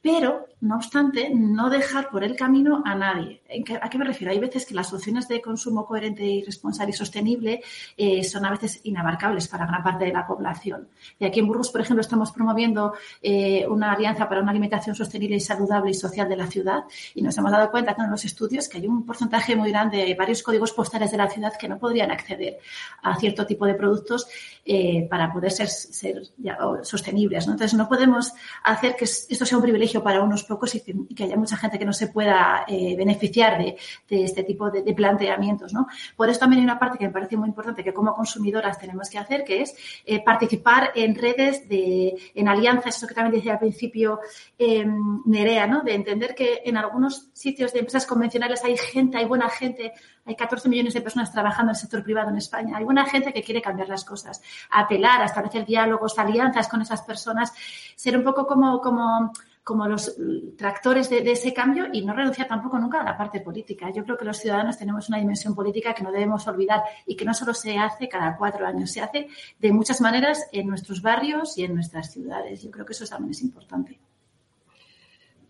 pero, no obstante, no dejar por el camino a nadie. ¿A qué me refiero? Hay veces que las opciones de consumo coherente y responsable y sostenible eh, son a veces inabarcables para gran parte de la población. Y aquí en Burgos, por ejemplo, estamos promoviendo eh, una alianza para una alimentación sostenible y saludable y social de la ciudad y nos hemos dado cuenta con los estudios que hay un porcentaje muy grande de varios códigos postales de la ciudad que no podrían acceder a cierto tipo de productos eh, para poder ser, ser sostenibles. Entonces, no podemos hacer que esto sea un privilegio para unos pocos y que, haya mucha gente que no se pueda eh, beneficiar de, este tipo de, planteamientos. ¿no? Por eso también hay una parte que me parece muy importante que como consumidoras tenemos que hacer, que es eh, participar en redes, de, en alianzas, eso que también decía al principio em, Nerea, ¿no? de entender que en algunos sitios de empresas convencionales hay gente, hay buena gente, hay 14 millones de personas trabajando en el sector privado en España. Hay buena gente que quiere cambiar las cosas, apelar, establecer diálogos, alianzas con esas personas, ser un poco como como los tractores de, ese cambio y no renunciar tampoco nunca a la parte política. Yo creo que los ciudadanos tenemos una dimensión política que no debemos olvidar y que no solo se hace cada cuatro años, se hace de muchas maneras en nuestros barrios y en nuestras ciudades. Yo creo que eso también es importante.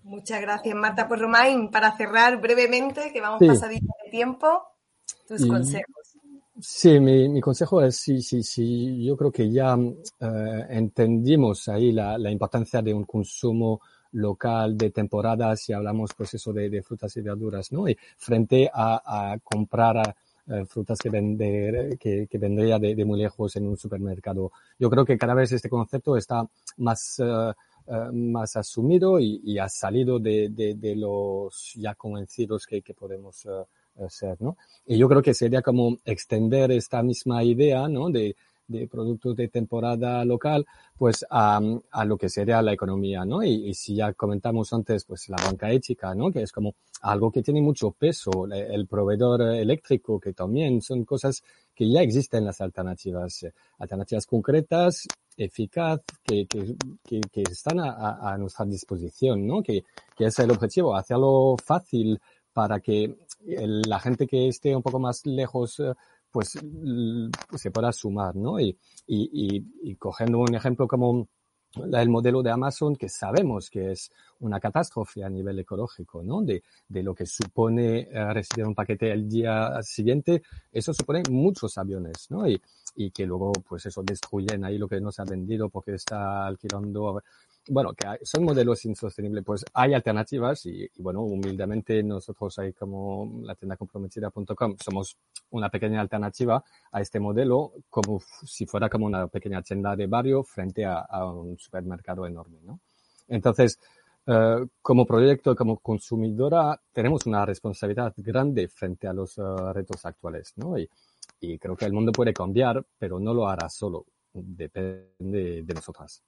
Muchas gracias, Marta. Pues Romain, para cerrar brevemente, que vamos pasadito de tiempo, tus consejos. Sí, mi, consejo es, sí, sí, sí, yo creo que ya eh, entendimos ahí la, la importancia de un consumo local de temporada, si hablamos pues eso de, frutas y verduras, ¿no? Y frente a, comprar eh, frutas que, vender, que, que vendría de, muy lejos en un supermercado. Yo creo que cada vez este concepto está más, eh, eh, más asumido y, ha salido de, de, los ya convencidos que, que podemos ser, ¿no? Y yo creo que sería como extender esta misma idea, ¿no? De, de productos de temporada local, pues a, a lo que sería la economía, ¿no? Y, si ya comentamos antes, pues la banca ética, ¿no? Que es como algo que tiene mucho peso, el proveedor eléctrico, que también son cosas que ya existen las alternativas, eh, alternativas concretas, eficaz, que, que, que, están a, a, nuestra disposición, ¿no? Que, que es el objetivo, hacerlo fácil para que la gente que esté un poco más lejos eh, pues se pueda sumar, ¿no? Y, y, y, cogiendo un ejemplo como el modelo de Amazon, que sabemos que es una catástrofe a nivel ecológico, ¿no? De, de lo que supone eh, recibir un paquete el día siguiente, eso supone muchos aviones, ¿no? Y, y que luego, pues eso, destruyen ahí lo que no se ha vendido porque está alquilando bueno, que son modelos insostenibles, pues hay alternativas y, bueno, humildemente nosotros ahí como la tienda comprometida.com somos una pequeña alternativa a este modelo como si fuera como una pequeña tienda de barrio frente a, un supermercado enorme, ¿no? Entonces, eh, como proyecto, como consumidora, tenemos una responsabilidad grande frente a los eh, retos actuales, ¿no? Y, y creo que el mundo puede cambiar, pero no lo hará solo, depende de nosotras.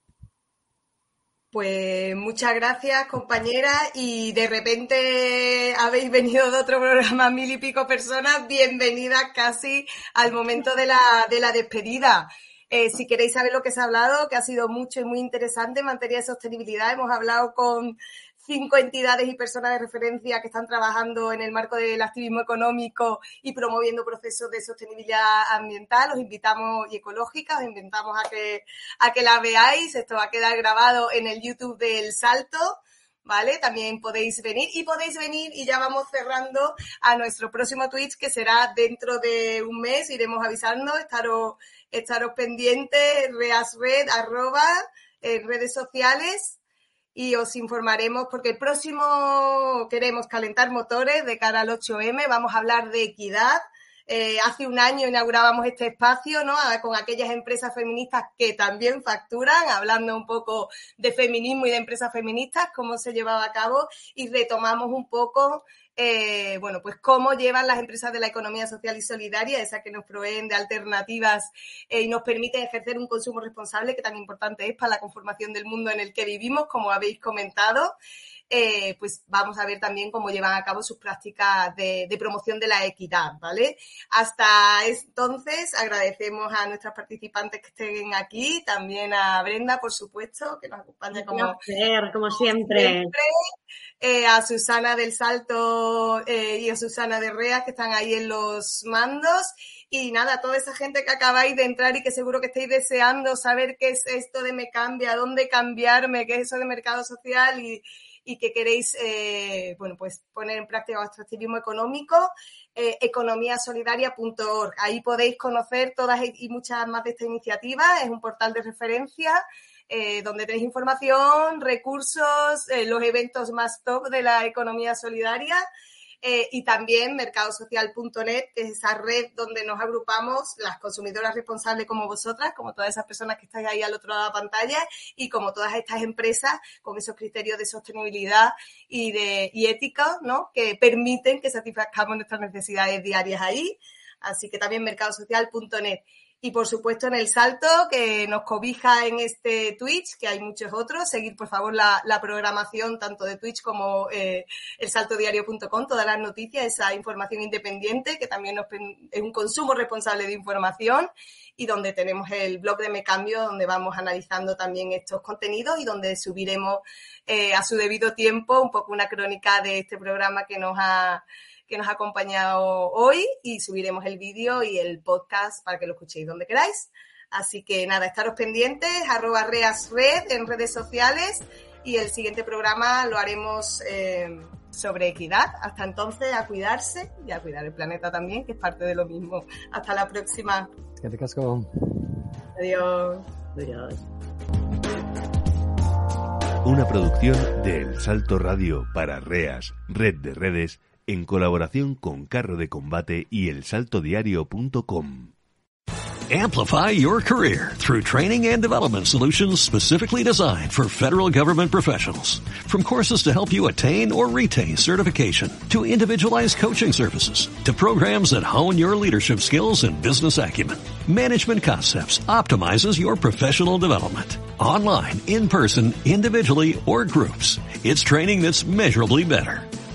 Pues muchas gracias, compañera. Y de repente habéis venido de otro programa, mil y pico personas. Bienvenidas casi al momento de la, de la despedida. Eh, si queréis saber lo que se ha hablado, que ha sido mucho y muy interesante en materia de sostenibilidad, hemos hablado con cinco entidades y personas de referencia que están trabajando en el marco del activismo económico y promoviendo procesos de sostenibilidad ambiental. Os invitamos y ecológica, os invitamos a que, a que la veáis. Esto va a quedar grabado en el YouTube del Salto ¿vale? También podéis venir y podéis venir y ya vamos cerrando a nuestro próximo Twitch que será dentro de un mes, iremos avisando, estaros, estaros pendientes, reasred, arroba, en redes sociales y os informaremos porque el próximo queremos calentar motores de cara al 8M, vamos a hablar de equidad. Eh, hace un año inaugurábamos este espacio, ¿no? Con aquellas empresas feministas que también facturan, hablando un poco de feminismo y de empresas feministas, cómo se llevaba a cabo y retomamos un poco eh, bueno, pues cómo llevan las empresas de la economía social y solidaria, esas que nos proveen de alternativas eh, y nos permiten ejercer un consumo responsable que tan importante es para la conformación del mundo en el que vivimos, como habéis comentado. Eh, pues vamos a ver también cómo llevan a cabo sus prácticas de, promoción de la equidad, ¿vale? Hasta entonces agradecemos a nuestras participantes que estén aquí, también a Brenda, por supuesto, que nos acompaña como, como siempre. Eh, a Susana del Salto eh, y a Susana de Rea, que están ahí en los mandos. Y nada, toda esa gente que acabáis de entrar y que seguro que estáis deseando saber qué es esto de me cambia, dónde cambiarme, qué es eso de mercado social y, y que queréis, eh, bueno, pues poner en práctica vuestro activismo económico, eh, economiasolidaria.org. Ahí podéis conocer todas y muchas más de esta iniciativa. Es un portal de referencia eh, donde tenéis información, recursos, eh, los eventos más top de la economía solidaria eh, y también mercadosocial.net, que es esa red donde nos agrupamos las consumidoras responsables como vosotras, como todas esas personas que estáis ahí al otro lado de la pantalla y como todas estas empresas con esos criterios de sostenibilidad y de y ética, ¿no? Que permiten que satisfazcamos nuestras necesidades diarias ahí. Así que también mercadosocial.net y por supuesto en el salto que nos cobija en este Twitch, que hay muchos otros. Seguir por favor la, programación tanto de Twitch como eh, el saltodiario.com, todas las noticias, esa información independiente que también es un consumo responsable de información y donde tenemos el blog de Me Cambio, donde vamos analizando también estos contenidos y donde subiremos eh, a su debido tiempo un poco una crónica de este programa que nos ha que nos ha acompañado hoy y subiremos el vídeo y el podcast para que lo escuchéis donde queráis. Así que nada, estaros pendientes, arroba reasred en redes sociales y el siguiente programa lo haremos eh, sobre equidad. Hasta entonces, a cuidarse y a cuidar el planeta también, que es parte de lo mismo. Hasta la próxima. te casco. Adiós. Adiós. Una producción de El Salto Radio para Reas, Red de Redes en colaboración con Carro de Combate y elsaltodiario.com. Amplify your career through training and development solutions specifically designed for federal government professionals. From courses to help you attain or retain certification, to individualized coaching services, to programs that hone your leadership skills and business acumen, Management Concepts optimizes your professional development. Online, in person, individually, or groups, it's training that's measurably better.